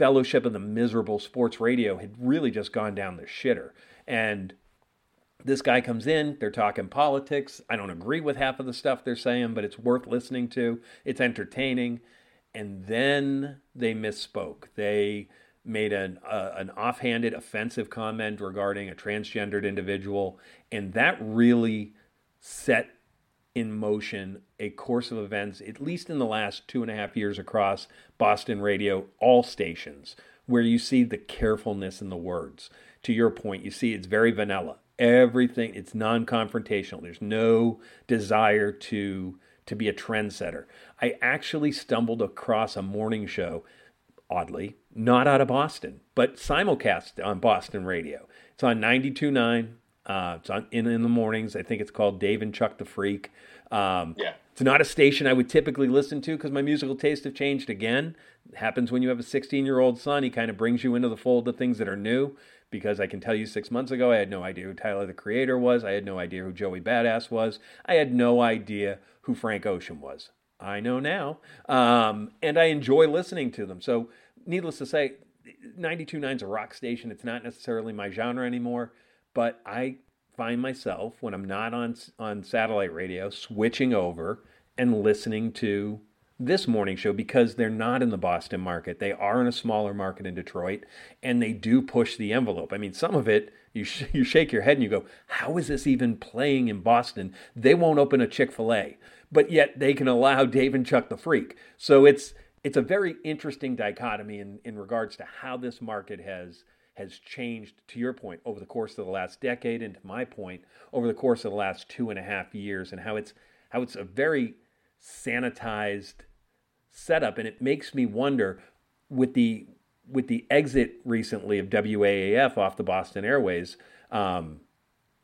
fellowship of the miserable sports radio had really just gone down the shitter. And this guy comes in, they're talking politics. I don't agree with half of the stuff they're saying, but it's worth listening to. It's entertaining. And then they misspoke. They made an uh, an offhanded offensive comment regarding a transgendered individual and that really set in motion a course of events, at least in the last two and a half years across Boston radio, all stations, where you see the carefulness in the words. To your point, you see it's very vanilla. Everything, it's non confrontational. There's no desire to, to be a trendsetter. I actually stumbled across a morning show, oddly, not out of Boston, but simulcast on Boston radio. It's on 92.9 uh, it's on in, in the mornings. I think it's called Dave and Chuck the Freak. Um, yeah. It's not a station I would typically listen to because my musical taste have changed again. It happens when you have a 16 year old son. He kind of brings you into the fold of things that are new. Because I can tell you, six months ago, I had no idea who Tyler the Creator was. I had no idea who Joey Badass was. I had no idea who Frank Ocean was. I know now. Um, and I enjoy listening to them. So, needless to say, 92.9 is a rock station. It's not necessarily my genre anymore. But I find myself when I'm not on on satellite radio switching over and listening to this morning show because they're not in the Boston market. They are in a smaller market in Detroit and they do push the envelope. I mean, some of it you sh- you shake your head and you go, "How is this even playing in Boston? They won't open a Chick-fil-A." But yet they can allow Dave and Chuck the Freak. So it's it's a very interesting dichotomy in, in regards to how this market has has changed, to your point, over the course of the last decade, and to my point, over the course of the last two and a half years, and how it's how it's a very sanitized setup, and it makes me wonder with the with the exit recently of WAAF off the Boston Airways. Um,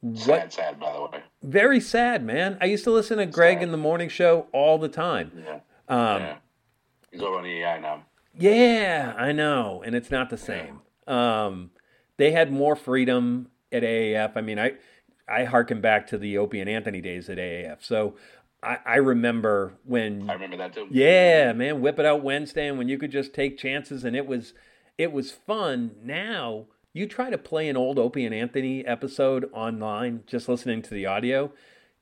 what, sad, sad, by the way. Very sad, man. I used to listen to Greg sad. in the morning show all the time. Yeah. Um, yeah. He's over on EI now. Yeah, I know, and it's not the same. Um, they had more freedom at AAF. I mean, I I harken back to the Opie and Anthony days at AAF. So I, I remember when I remember that too. Yeah, man, whip it out Wednesday, and when you could just take chances, and it was it was fun. Now you try to play an old Opie and Anthony episode online, just listening to the audio.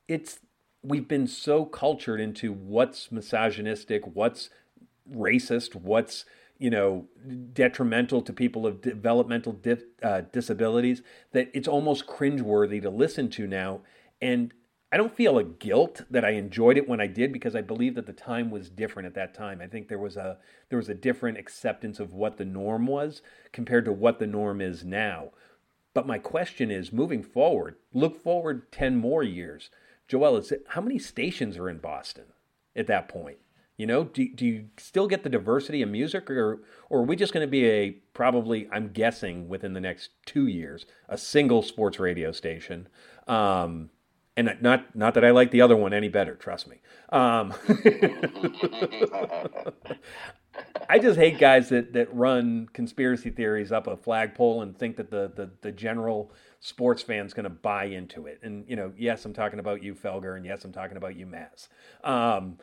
It's we've been so cultured into what's misogynistic, what's racist, what's you know detrimental to people of developmental di- uh, disabilities that it's almost cringeworthy to listen to now. And I don't feel a guilt that I enjoyed it when I did because I believe that the time was different at that time. I think there was a there was a different acceptance of what the norm was compared to what the norm is now. But my question is, moving forward, look forward ten more years. Joel, is it, how many stations are in Boston at that point? You know, do, do you still get the diversity of music, or or are we just going to be a probably, I'm guessing, within the next two years, a single sports radio station? Um, and not not that I like the other one any better. Trust me. Um, I just hate guys that, that run conspiracy theories up a flagpole and think that the the, the general sports fan's going to buy into it. And you know, yes, I'm talking about you, Felger, and yes, I'm talking about you, Mazz. Um,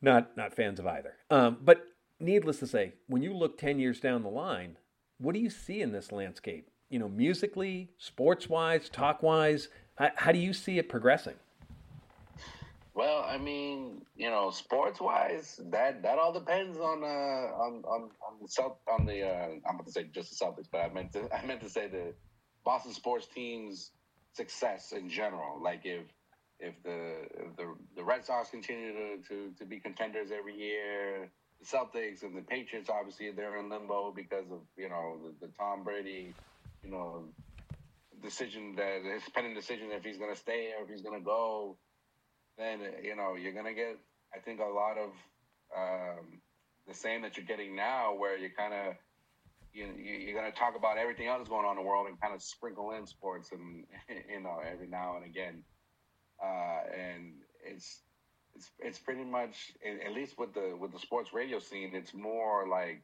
not not fans of either. Um, but needless to say, when you look ten years down the line, what do you see in this landscape? You know, musically, sports wise, talk wise, how, how do you see it progressing? Well, I mean, you know, sports wise, that that all depends on uh on on, on the South on the uh, I'm about to say just the Celtics, but I meant to I meant to say the Boston sports team's success in general. Like if if the if the the Red Sox continue to, to, to be contenders every year, the Celtics and the Patriots obviously they're in limbo because of you know the, the Tom Brady, you know, decision that his pending decision if he's going to stay or if he's going to go. Then you know you're going to get I think a lot of um, the same that you're getting now, where you kind of you, you're going to talk about everything else going on in the world and kind of sprinkle in sports and you know every now and again uh, and it's it's it's pretty much at least with the with the sports radio scene, it's more like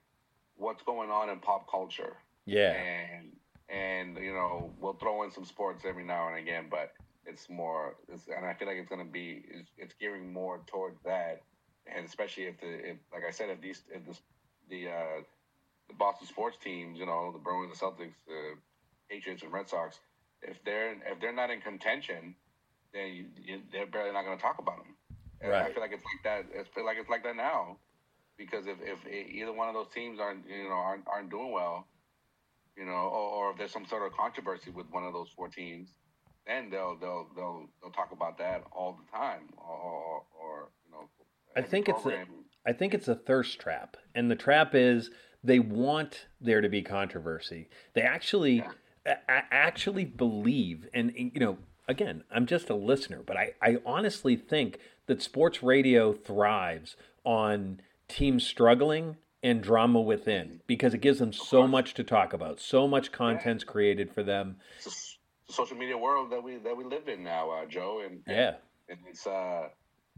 what's going on in pop culture. Yeah, and and you know we'll throw in some sports every now and again, but it's more, it's, and I feel like it's going to be it's, it's, gearing more toward that, and especially if the if, like I said, if these if this the uh, the Boston sports teams, you know, the Bruins, the Celtics, the Patriots, and Red Sox, if they're if they're not in contention, then you, you, they're barely not going to talk about them. And right. I feel like it's like that. I feel like it's like that now, because if, if either one of those teams aren't you know aren't, aren't doing well, you know, or, or, if there's some sort of controversy with one of those four teams, then they'll they'll they'll they'll talk about that all the time, or, or, or you know. I think it's a, I think it's a thirst trap, and the trap is they want there to be controversy. They actually. Yeah. actually believe and you know again, I'm just a listener, but I, I honestly think that sports radio thrives on teams struggling and drama within because it gives them so much to talk about, so much content's yeah. created for them. It's the social media world that we that we live in now, uh, Joe, and, and yeah, and it's uh,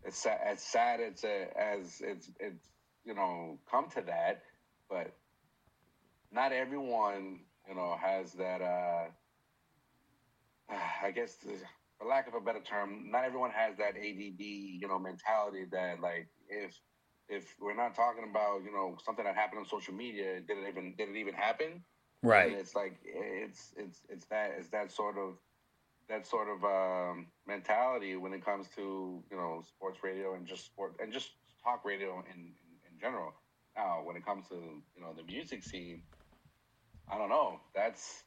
it's as sad as as it's it's you know come to that, but not everyone you know has that. uh I guess, for lack of a better term, not everyone has that ADD, you know, mentality that like if if we're not talking about you know something that happened on social media, did it even did it even happen? Right. And it's like it's it's it's that it's that sort of that sort of um, mentality when it comes to you know sports radio and just sport and just talk radio in, in, in general. Now, when it comes to you know the music scene, I don't know. That's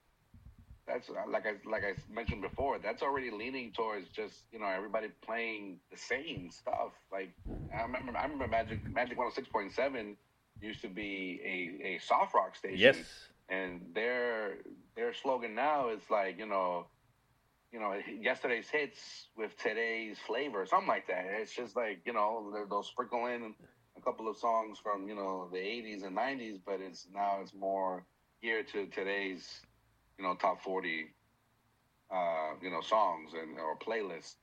that's like I like I mentioned before. That's already leaning towards just you know everybody playing the same stuff. Like I remember, I remember Magic Magic One Hundred oh Six Point Seven used to be a, a soft rock station. Yes. And their their slogan now is like you know, you know yesterday's hits with today's flavor, something like that. It's just like you know they'll sprinkle in a couple of songs from you know the '80s and '90s, but it's now it's more geared to today's you know, top 40, uh, you know, songs and or playlists.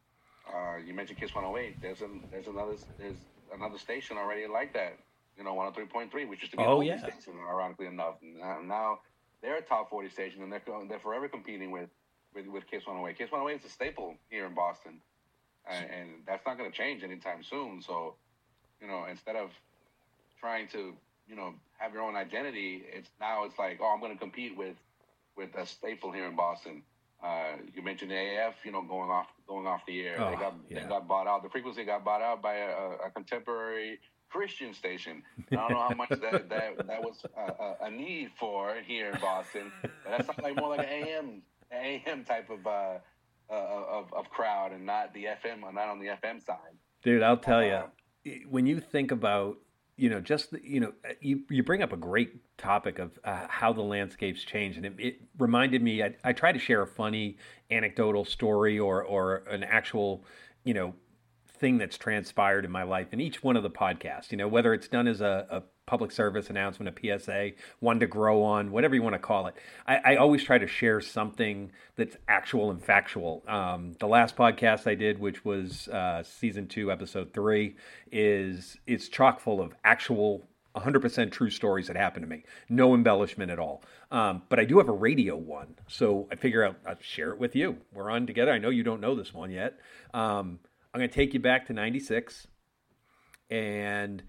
Uh, you mentioned Kiss 108. There's an, there's another there's another station already like that. you know, 103.3, which used to be Oh, yeah. station, ironically enough. Now, now they're a top 40 station, and they're they're forever competing with with, with Kiss 108. Kiss 108 is a staple here in Boston, and, and that's not going to change anytime soon. So, you know, instead of trying to, you know, have your own identity, it's now it's like, oh, I'm going to compete with with a staple here in Boston. Uh, you mentioned AF, you know, going off going off the air. Oh, they got yeah. they got bought out. The frequency got bought out by a, a contemporary Christian station. I don't know how much that that, that was a, a, need for here in Boston. But that sounds like more like an AM AM type of uh, uh, of of crowd, and not the FM, not on the FM side. Dude, I'll tell Uh, you, when you think about, you know, just, you know, you, you bring up a great topic of uh, how the landscape's change, And it, it reminded me, I, I try to share a funny anecdotal story or, or an actual, you know, thing that's transpired in my life in each one of the podcasts, you know, whether it's done as a public service announcement, a PSA, one to grow on, whatever you want to call it. I, I always try to share something that's actual and factual. Um, the last podcast I did, which was uh, season two, episode three, is it's chock full of actual 100% true stories that happened to me. No embellishment at all. Um, but I do have a radio one. So I figure out I'll share it with you. We're on together. I know you don't know this one yet. Um, I'm going to take you back to 96. And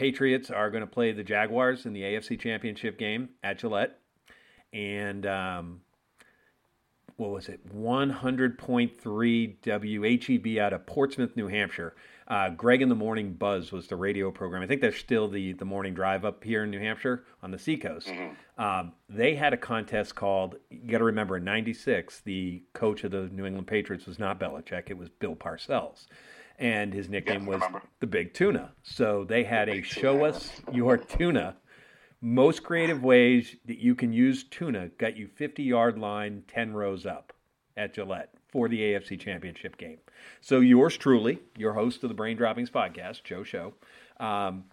Patriots are going to play the Jaguars in the AFC Championship game at Gillette. And um, what was it? 100.3 WHEB out of Portsmouth, New Hampshire. Uh, Greg in the Morning Buzz was the radio program. I think there's still the, the morning drive up here in New Hampshire on the seacoast. Um, they had a contest called, you got to remember, in 96, the coach of the New England Patriots was not Belichick, it was Bill Parcells. And his nickname I was the Big Tuna. So they had a Big show Tuna. us your tuna. Most creative ways that you can use tuna got you 50 yard line, 10 rows up at Gillette for the AFC Championship game. So yours truly, your host of the Brain Droppings podcast, Joe Show, um,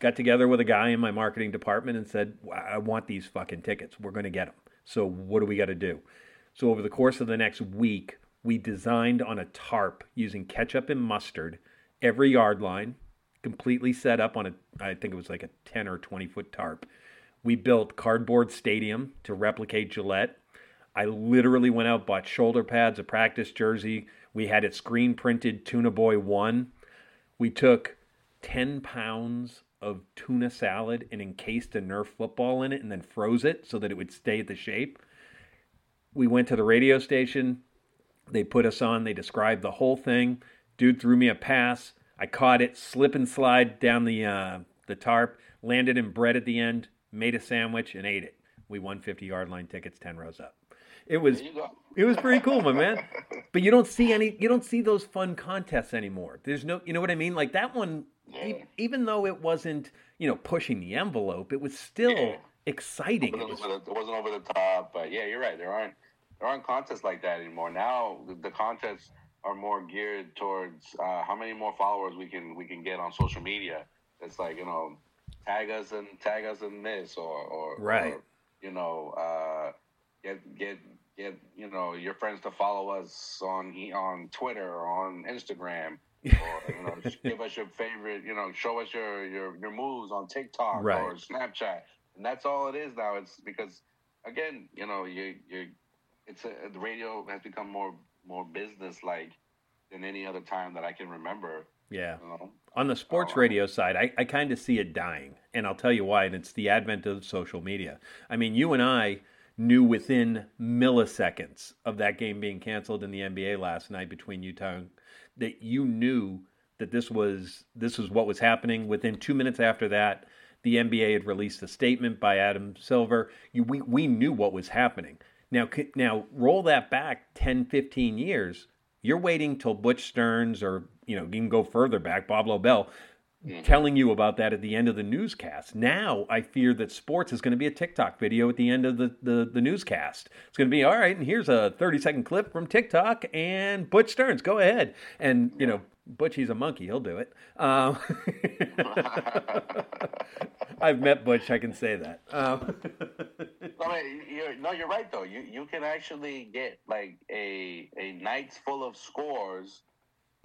got together with a guy in my marketing department and said, I want these fucking tickets. We're going to get them. So what do we got to do? So over the course of the next week, we designed on a tarp using ketchup and mustard every yard line, completely set up on a, I think it was like a 10 or 20 foot tarp. We built cardboard stadium to replicate Gillette. I literally went out, bought shoulder pads, a practice jersey. We had it screen printed Tuna Boy 1. We took 10 pounds of tuna salad and encased a Nerf football in it and then froze it so that it would stay the shape. We went to the radio station. They put us on. They described the whole thing. Dude threw me a pass. I caught it, slip and slide down the uh, the tarp, landed in bread at the end, made a sandwich, and ate it. We won 50 yard line tickets, 10 rows up. It was There you go. it was pretty cool, my man. But you don't see any you don't see those fun contests anymore. There's no you know what I mean? Like that one e- even though it wasn't, you know, pushing the envelope, it was still Yeah. exciting. It was wasn't over the top, but yeah, you're right. There aren't there aren't contests like that anymore. Now the, the contests are more geared towards uh, how many more followers we can we can get on social media. It's like you know, tag us and tag us in this, or or Right. or, you know, uh, get get get you know your friends to follow us on on Twitter or on Instagram. or you know, give us your favorite. You know, show us your your your moves on TikTok Right. or Snapchat, and that's all it is now. It's because again, you know, you you it's a, the radio has become more more business like than any other time that I can remember. yeah. You know, On the sports Oh. radio side, I, I kind of see it dying. And I'll tell you why. And it's the advent of social media. I mean, you and I knew within milliseconds of that game being canceled in the NBA last night between Utah that you knew that this was this was what was happening. Within two minutes after that, the NBA had released a statement by Adam Silver. You, we, we knew what was happening. Now, now roll that back 10, 15 years. You're waiting till Butch Stearns or, you know, you can go further back, Bob Lobel, telling you about that at the end of the newscast. Now I fear that sports is going to be a TikTok video at the end of the, the, the newscast. It's going to be, all right, and here's a 30 second clip from TikTok and Butch Stearns, go ahead. And, you know, Butch, he's a monkey. He'll do it. Um, I've met Butch. I can say that. Um, No, you're, no, you're right though. You you can actually get like a a nights full of scores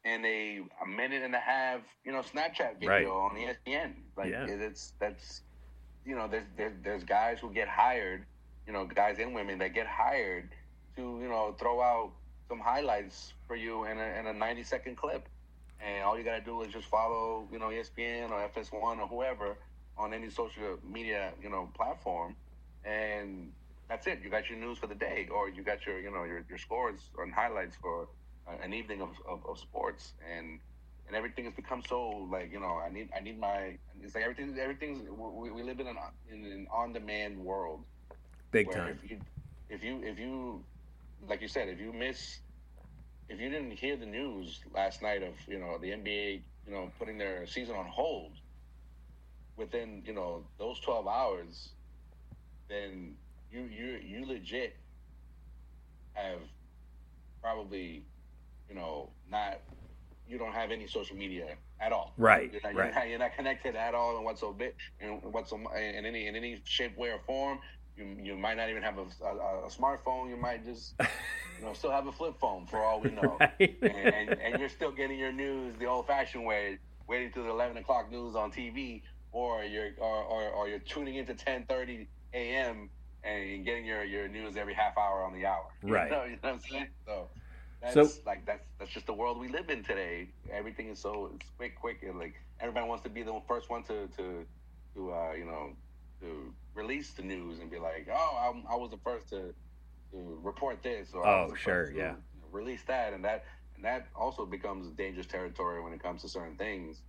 in a, a minute and a half, you know, Snapchat video Right. on the ESPN. Like Yeah. it's that's you know, there's, there's there's guys who get hired, you know, guys and women that get hired to you know throw out some highlights for you in a, in a 90 second clip, and all you gotta do is just follow you know ESPN or FS1 or whoever on any social media you know platform, and that's it. You got your news for the day, or you got your you know your, your scores and highlights for an evening of, of, of sports, and and everything has become so like you know I need I need my it's like everything everything's we, we live in an in an on demand world Big time. if you if you if you like you said if you miss if you didn't hear the news last night of you know the NBA you know putting their season on hold within you know those 12 hours then you you you legit have probably you know not you don't have any social media at all Right, you're not, right. You're not, you're not connected at all in whatsoever in what's in any in any shape way or form you, you might not even have a, a, a smartphone you might just you know still have a flip phone for all we know Right. and, and, and you're still getting your news the old-fashioned way, waiting till the 11 o'clock news on TV, or you're or, or, or you're tuning into 10:30 a.m. and getting your, your news every half hour on the hour. You Right. know, you know what I'm saying? So that's So- like that's that's just the world we live in today. Everything is so it's quick, quick, and like everybody wants to be the first one to to to uh, you know to release the news and be like, oh, I'm, I was the first to to report this or Oh, sure, yeah. release that and that and that also becomes dangerous territory when it comes to certain things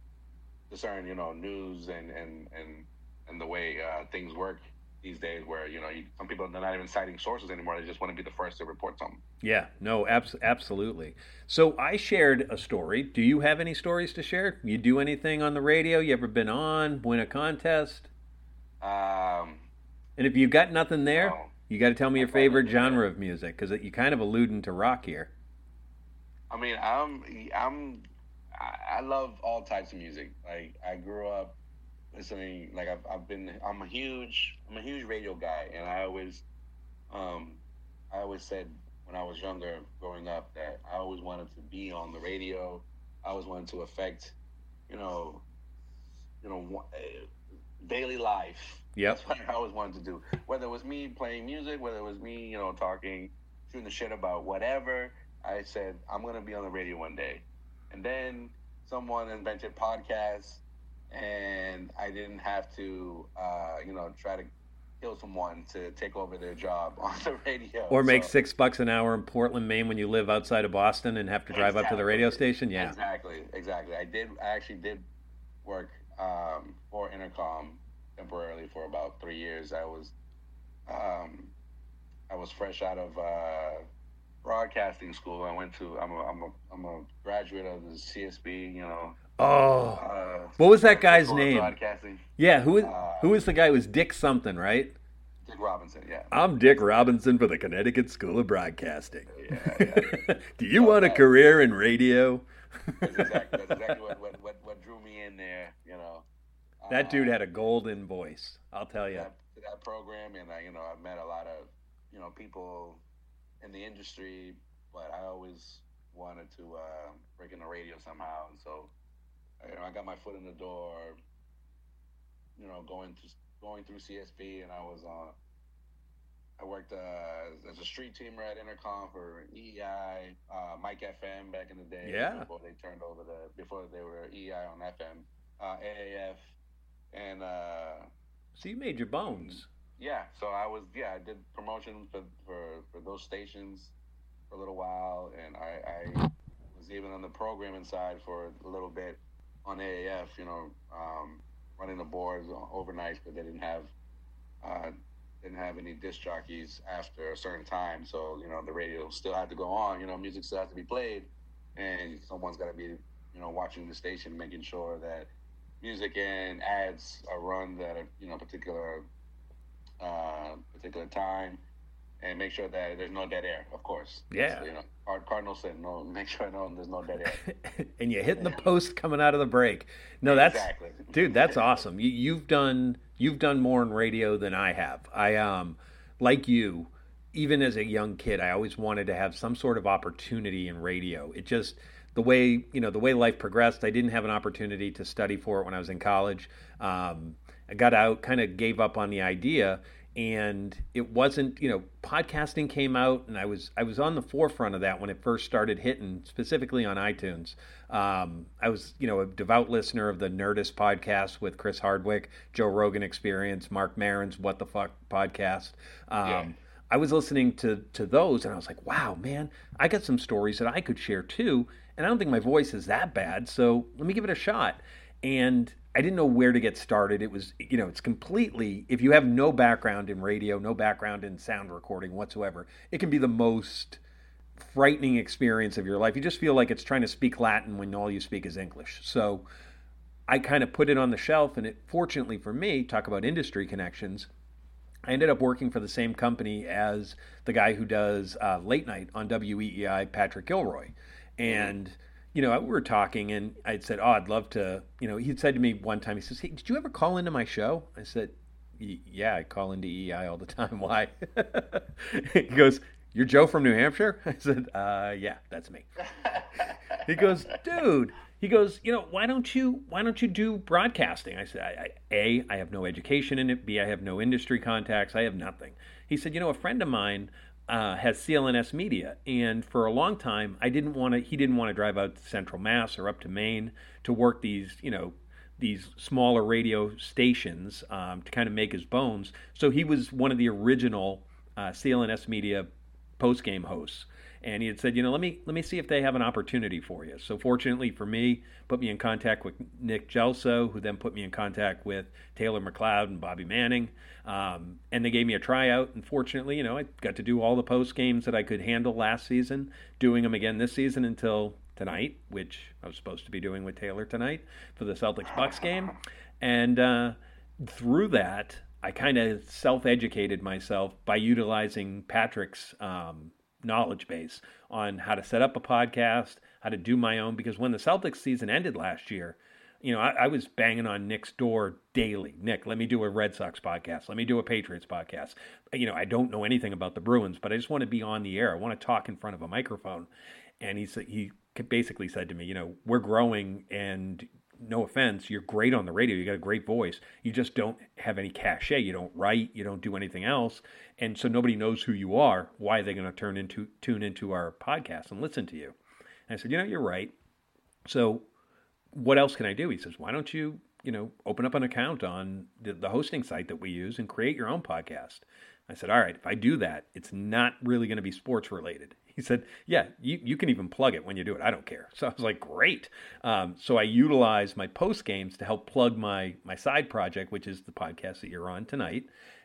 to certain you know news and and and and the way uh, things work these days where you know you, some people they're not even citing sources anymore they just want to be the first to report something Yeah, no, abs- absolutely. So I shared a story. Do you have any stories to share? You do anything on the radio? You ever been on, win a contest? um And if you got nothing there, No. you got to tell me your favorite genre of music because you kind of alluding to rock here. I mean, I'm I'm I love all types of music. Like I grew up listening. Like I've, I've been I'm a huge I'm a huge radio guy, and I always um I always said when I was younger, growing up, that I always wanted to be on the radio. I always wanted to affect, you know, you know, eh, daily life. Yep. That's what I always wanted to do. Whether it was me playing music, whether it was me, you know, talking, shooting the shit about whatever, I said, I'm going to be on the radio one day. And then someone invented podcasts, and I didn't have to, uh, you know, try to kill someone to take over their job on the radio. Or make So- six bucks an hour in Portland, Maine when you live outside of Boston and have to drive up to the radio station? Yeah. Exactly, exactly. I did. I actually did work um, for Entercom temporarily for about three years. I was, um, I was fresh out of uh, broadcasting school. I went to. I'm a. I'm a. I'm a graduate of the CSB. You know. Oh. Uh, What was that guy's name? Broadcasting. Yeah, who is, Uh, who is the guy? It was Dick something, right? Dick Robinson. Yeah. I'm Dick Robinson for the Connecticut School of Broadcasting. Yeah, yeah. Do you want a career in radio? That's exactly, that's exactly what, what, what, what drew me in there. You know. That dude Uh, had a golden voice. I'll tell you. that, that program, and I, you know, I've met a lot of, you know, people in the industry, but I always wanted to uh, break in the radio somehow, and so, you know, I got my foot in the door, you know, going to going through CSB, and I was on. I worked uh, as a street teamer at Entercom for EI, uh, Mike FM back in the day. Yeah. Before they turned over the, before they were EI on FM, uh, AAF, and uh, So you made your bones. yeah, so I was yeah I did promotion for for, for those stations for a little while, and I, I was even on the programming side for a little bit on AAF. You know, um, running the boards overnight, but they didn't have uh, didn't have any disc jockeys after a certain time, so you know the radio still had to go on. You know, music still had to be played, and someone's got to be you know watching the station, making sure that music and ads are run at a you know particular uh, particular time, and make sure that there's no dead air. Of course, Yeah. So, you know, Card- Cardinal said no. Make sure no, there's no dead air. and you're hitting the post coming out of the break. No, that's Exactly. dude, that's awesome. You, you've done you've done more in radio than I have. I um like you, even as a young kid, I always wanted to have some sort of opportunity in radio. It just the way you know the way life progressed, I didn't have an opportunity to study for it when I was in college. Um, I got out, kind of gave up on the idea, and it wasn't you know podcasting came out and i was i was on the forefront of that when it first started hitting specifically on itunes. Um, i was you know a devout listener of the nerdist podcast with chris hardwick joe rogan experience mark maron's what the fuck podcast. Um, yeah. i was listening to to those and i was like wow man i got some stories that i could share too. And i don't think my voice is that bad so let me give it a shot. And I didn't know where to get started. It was, you know, it's completely, if you have no background in radio, no background in sound recording whatsoever, it can be the most frightening experience of your life. You just feel like it's trying to speak Latin when all you speak is English. So I kind of put it on the shelf, and it, fortunately for me, talk about industry connections. I ended up working for the same company as the guy who does uh, late night on WEEI, Patrick Gilroy. And. Mm-hmm you know, we were talking and I'd said, Oh, I'd love to, you know, he'd said to me one time, he says, Hey, did you ever call into my show? I said, Yeah, I call into EI all the time. Why? he goes, You're Joe from New Hampshire? I said, uh, Yeah, that's me. he goes, Dude, he goes, You know, why don't you, why don't you do broadcasting? I said, I, I, A, I have no education in it. B, I have no industry contacts. I have nothing. He said, You know, a friend of mine, uh, has CLNS Media, and for a long time, I didn't want to. He didn't want to drive out to Central Mass or up to Maine to work these, you know, these smaller radio stations um, to kind of make his bones. So he was one of the original uh, CLNS Media post game hosts and he had said, you know, let me let me see if they have an opportunity for you. So fortunately for me, put me in contact with Nick Gelso, who then put me in contact with Taylor McLeod and Bobby Manning, um, and they gave me a tryout. And fortunately, you know, I got to do all the post games that I could handle last season, doing them again this season until tonight, which I was supposed to be doing with Taylor tonight for the Celtics Bucks game, and uh, through that. I kind of self educated myself by utilizing Patrick's um, knowledge base on how to set up a podcast, how to do my own. Because when the Celtics season ended last year, you know, I, I, was banging on Nick's door daily. Nick, let me do a Red Sox podcast. Let me do a Patriots podcast. You know, I don't know anything about the Bruins, but I just want to be on the air. I want to talk in front of a microphone. And he said he basically said to me, you know, we're growing, and no offense, you're great on the radio. You got a great voice. You just don't have any cachet. You don't write. You don't do anything else, and so nobody knows who you are. Why are they going to turn into tune into our podcast and listen to you? And I said, you know, you're right. So, what else can I do? He says, why don't you, you know, open up an account on the, the hosting site that we use and create your own podcast? I said, all right, if I do that, it's not really going to be sports related. He said, Yeah, you, you can even plug it when you do it. I don't care. So I was like, Great. Um, so I utilize my post games to help plug my, my side project, which is the podcast that you're on tonight.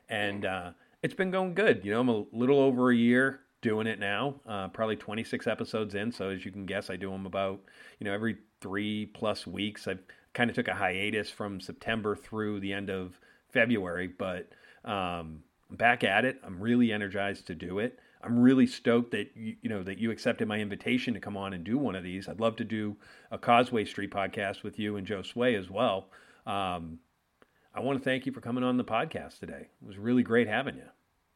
And uh, it's been going good. You know, I'm a little over a year doing it now, uh, probably 26 episodes in. So as you can guess, I do them about, you know, every three plus weeks. I kind of took a hiatus from September through the end of February, but um, I'm back at it. I'm really energized to do it. I'm really stoked that you, you know that you accepted my invitation to come on and do one of these. I'd love to do a Causeway Street podcast with you and Joe Sway as well. Um, I want to thank you for coming on the podcast today. It was really great having you.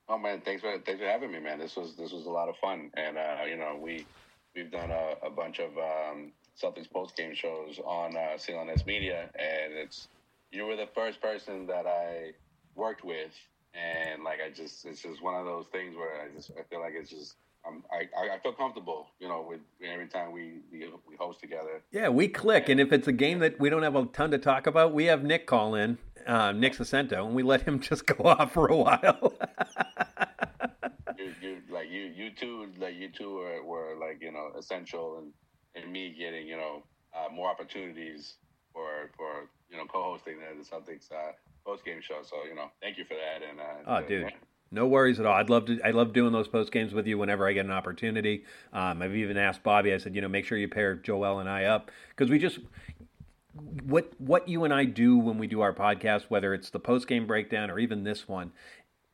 Oh man, thanks for thanks for having me, man. This was this was a lot of fun, and uh, you know we we've done a, a bunch of um, Celtics post game shows on uh, CLNS Media, and it's you were the first person that I worked with and like I just it's just one of those things where I just I feel like it's just I'm, I I feel comfortable, you know, with every time we, we we host together. Yeah, we click, and if it's a game that we don't have a ton to talk about, we have Nick call in, uh, Nick Sacento, and we let him just go off for a while. you, you like you you two like you two were, were like you know essential and in, in me getting you know uh, more opportunities for for you know co-hosting the Celtics uh, post game show. So you know, thank you for that. And uh, oh, dude. No worries at all. I'd love to. I love doing those post games with you whenever I get an opportunity. Um, I've even asked Bobby. I said, you know, make sure you pair Joel and I up because we just what what you and I do when we do our podcast, whether it's the post game breakdown or even this one,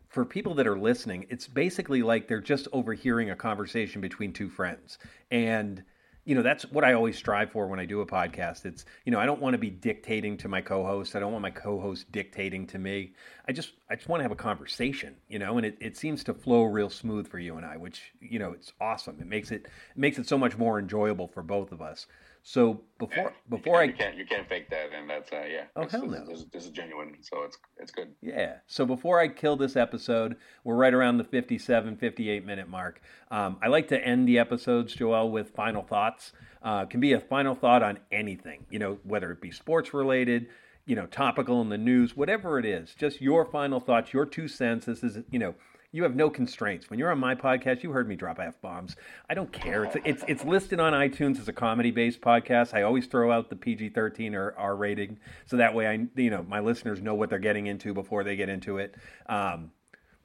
for people that are listening, it's basically like they're just overhearing a conversation between two friends, and you know that's what I always strive for when I do a podcast. It's you know I don't want to be dictating to my co-host. I don't want my co-host dictating to me. I just I just want to have a conversation, you know, and it, it seems to flow real smooth for you and I, which you know it's awesome. It makes it, it makes it so much more enjoyable for both of us. So before Yeah, before you I can't, you can't you can't fake that, and that's uh, yeah. Oh, this, hell no. This, this is genuine, so it's it's good. Yeah. So before I kill this episode, we're right around the 57, 58 minute mark. Um, I like to end the episodes, Joel, with final thoughts. Uh, can be a final thought on anything, you know, whether it be sports related, you know, topical in the news, whatever it is. Just your final thoughts, your two cents. This is, you know, you have no constraints. When you're on my podcast, you heard me drop f bombs. I don't care. It's it's it's listed on iTunes as a comedy based podcast. I always throw out the PG thirteen or R rating, so that way I you know my listeners know what they're getting into before they get into it. Um,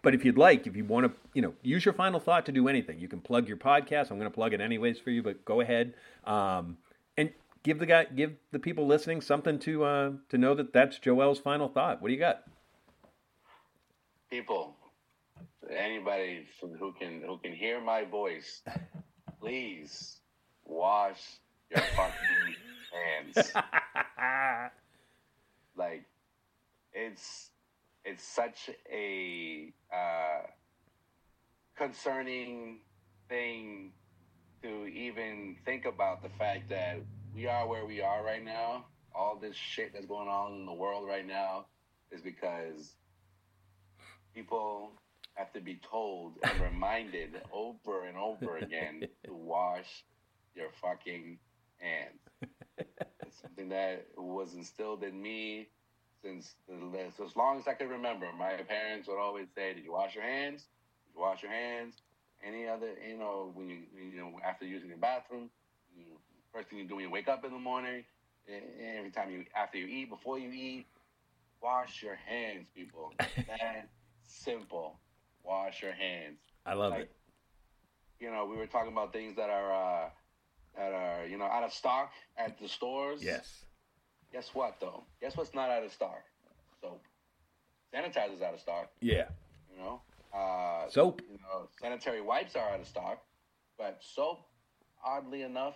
but if you'd like, if you want to, you know, use your final thought to do anything, you can plug your podcast. I'm going to plug it anyways for you, but go ahead um, and give the guy, give the people listening something to uh, to know that that's Joel's final thought. What do you got? People, anybody who can who can hear my voice, please wash your fucking hands. Like, it's it's such a uh, concerning thing to even think about the fact that we are where we are right now. All this shit that's going on in the world right now is because people have to be told and reminded over and over again to wash your fucking hands. It's something that was instilled in me since the, as long as I could remember. My parents would always say, "Did you wash your hands? Did you wash your hands?" Any other, you know, when you you know after using the bathroom, you, first thing you do when you wake up in the morning, every time you after you eat, before you eat, wash your hands, people. that simple. Wash your hands I love Like, it. you know, we were talking about things that are uh, that are you know out of stock at the stores. Yes. Guess what though? Guess what's not out of stock? Soap. Sanitizer's out of stock. Yeah. You know. Uh, Soap. You know, sanitary wipes are out of stock, but soap, oddly enough,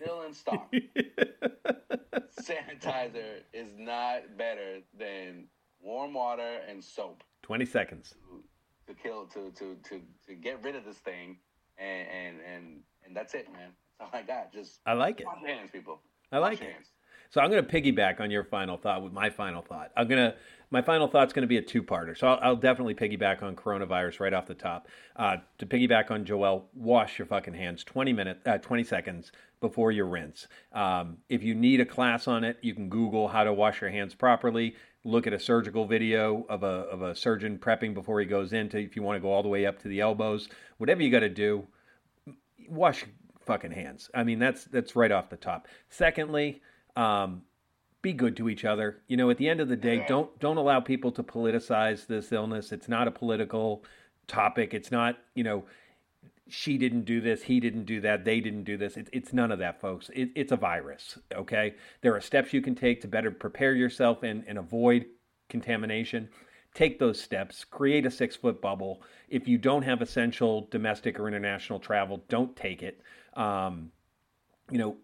still in stock. Sanitizer is not better than warm water and soap. 20 seconds. To kill to to to to get rid of this thing and and and and that's it man that's all i got just I like it. wash your hands people I like your it. hands. So I'm going to piggyback on your final thought with my final thought. I'm going to my final thought's going to be a two-parter. So I'll, I'll definitely piggyback on coronavirus right off the top. Uh, to piggyback on Joel, wash your fucking hands 20 minutes, uh, 20 seconds before you rinse. Um, if you need a class on it, you can Google how to wash your hands properly. Look at a surgical video of a of a surgeon prepping before he goes into. If you want to go all the way up to the elbows, whatever you got to do, wash your fucking hands. I mean, that's that's right off the top. Secondly, um, be good to each other. You know, at the end of the day, don't don't allow people to politicize this illness. It's not a political topic. It's not you know she didn't do this, he didn't do that, they didn't do this. It, it's none of that, folks. It, it's a virus. Okay, there are steps you can take to better prepare yourself and, and avoid contamination. Take those steps. Create a six foot bubble. If you don't have essential domestic or international travel, don't take it. Um, you know,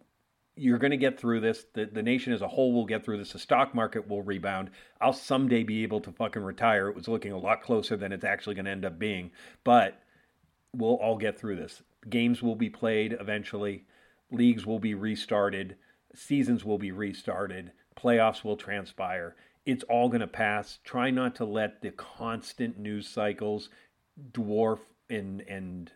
you're going to get through this. The, the nation as a whole will get through this. The stock market will rebound. I'll someday be able to fucking retire. It was looking a lot closer than it's actually going to end up being. But we'll all get through this. Games will be played eventually. Leagues will be restarted. Seasons will be restarted. Playoffs will transpire. It's all going to pass. Try not to let the constant news cycles dwarf and and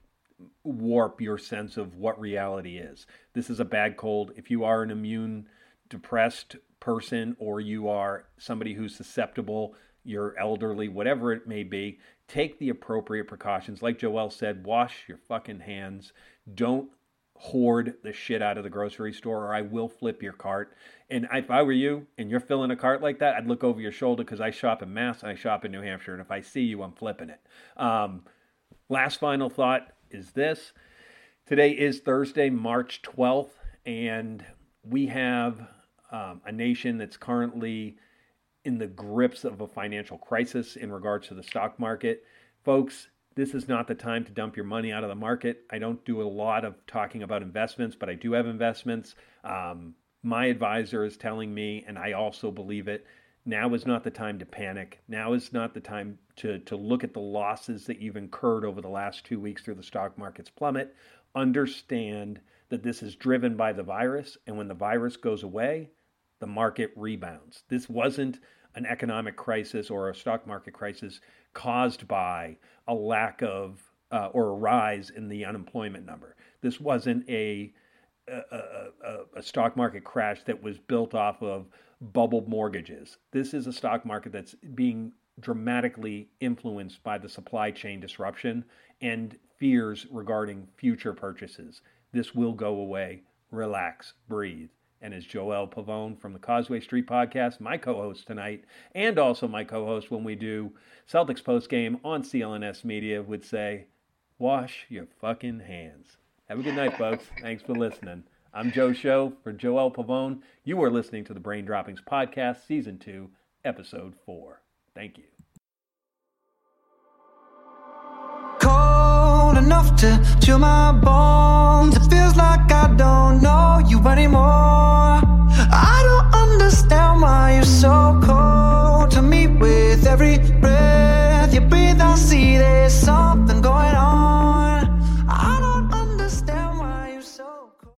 warp your sense of what reality is. This is a bad cold. If you are an immune depressed person or you are somebody who's susceptible, you're elderly, whatever it may be, take the appropriate precautions. Like Joel said, wash your fucking hands. Don't hoard the shit out of the grocery store or I will flip your cart. And if I were you and you're filling a cart like that, I'd look over your shoulder because I shop in Mass and I shop in New Hampshire. And if I see you, I'm flipping it. Um, last final thought is this. Today is Thursday, March 12th, and we have um, a nation that's currently in the grips of a financial crisis in regards to the stock market. Folks, this is not the time to dump your money out of the market. I don't do a lot of talking about investments, but I do have investments. Um, my advisor is telling me, and I also believe it. Now is not the time to panic. Now is not the time to, to look at the losses that you've incurred over the last two weeks through the stock market's plummet. Understand that this is driven by the virus, and when the virus goes away, the market rebounds. This wasn't an economic crisis or a stock market crisis caused by a lack of uh, or a rise in the unemployment number. This wasn't a a, a, a, stock market crash that was built off of bubble mortgages. This is a stock market that's being dramatically influenced by the supply chain disruption and fears regarding future purchases. This will go away. Relax, breathe and is Joel Pavon from the Causeway Street podcast, my co-host tonight, and also my co-host when we do Celtics post game on CLNS Media would say, "Wash your fucking hands." Have a good night, folks. Thanks for listening. I'm Joe Show for Joel Pavon. You are listening to the Brain Droppings podcast, season two, episode four. Thank you. Cold enough to chill my bones. It feels like I don't know you anymore I don't understand why you're so cold to me with every breath you breathe. I see there's something going on.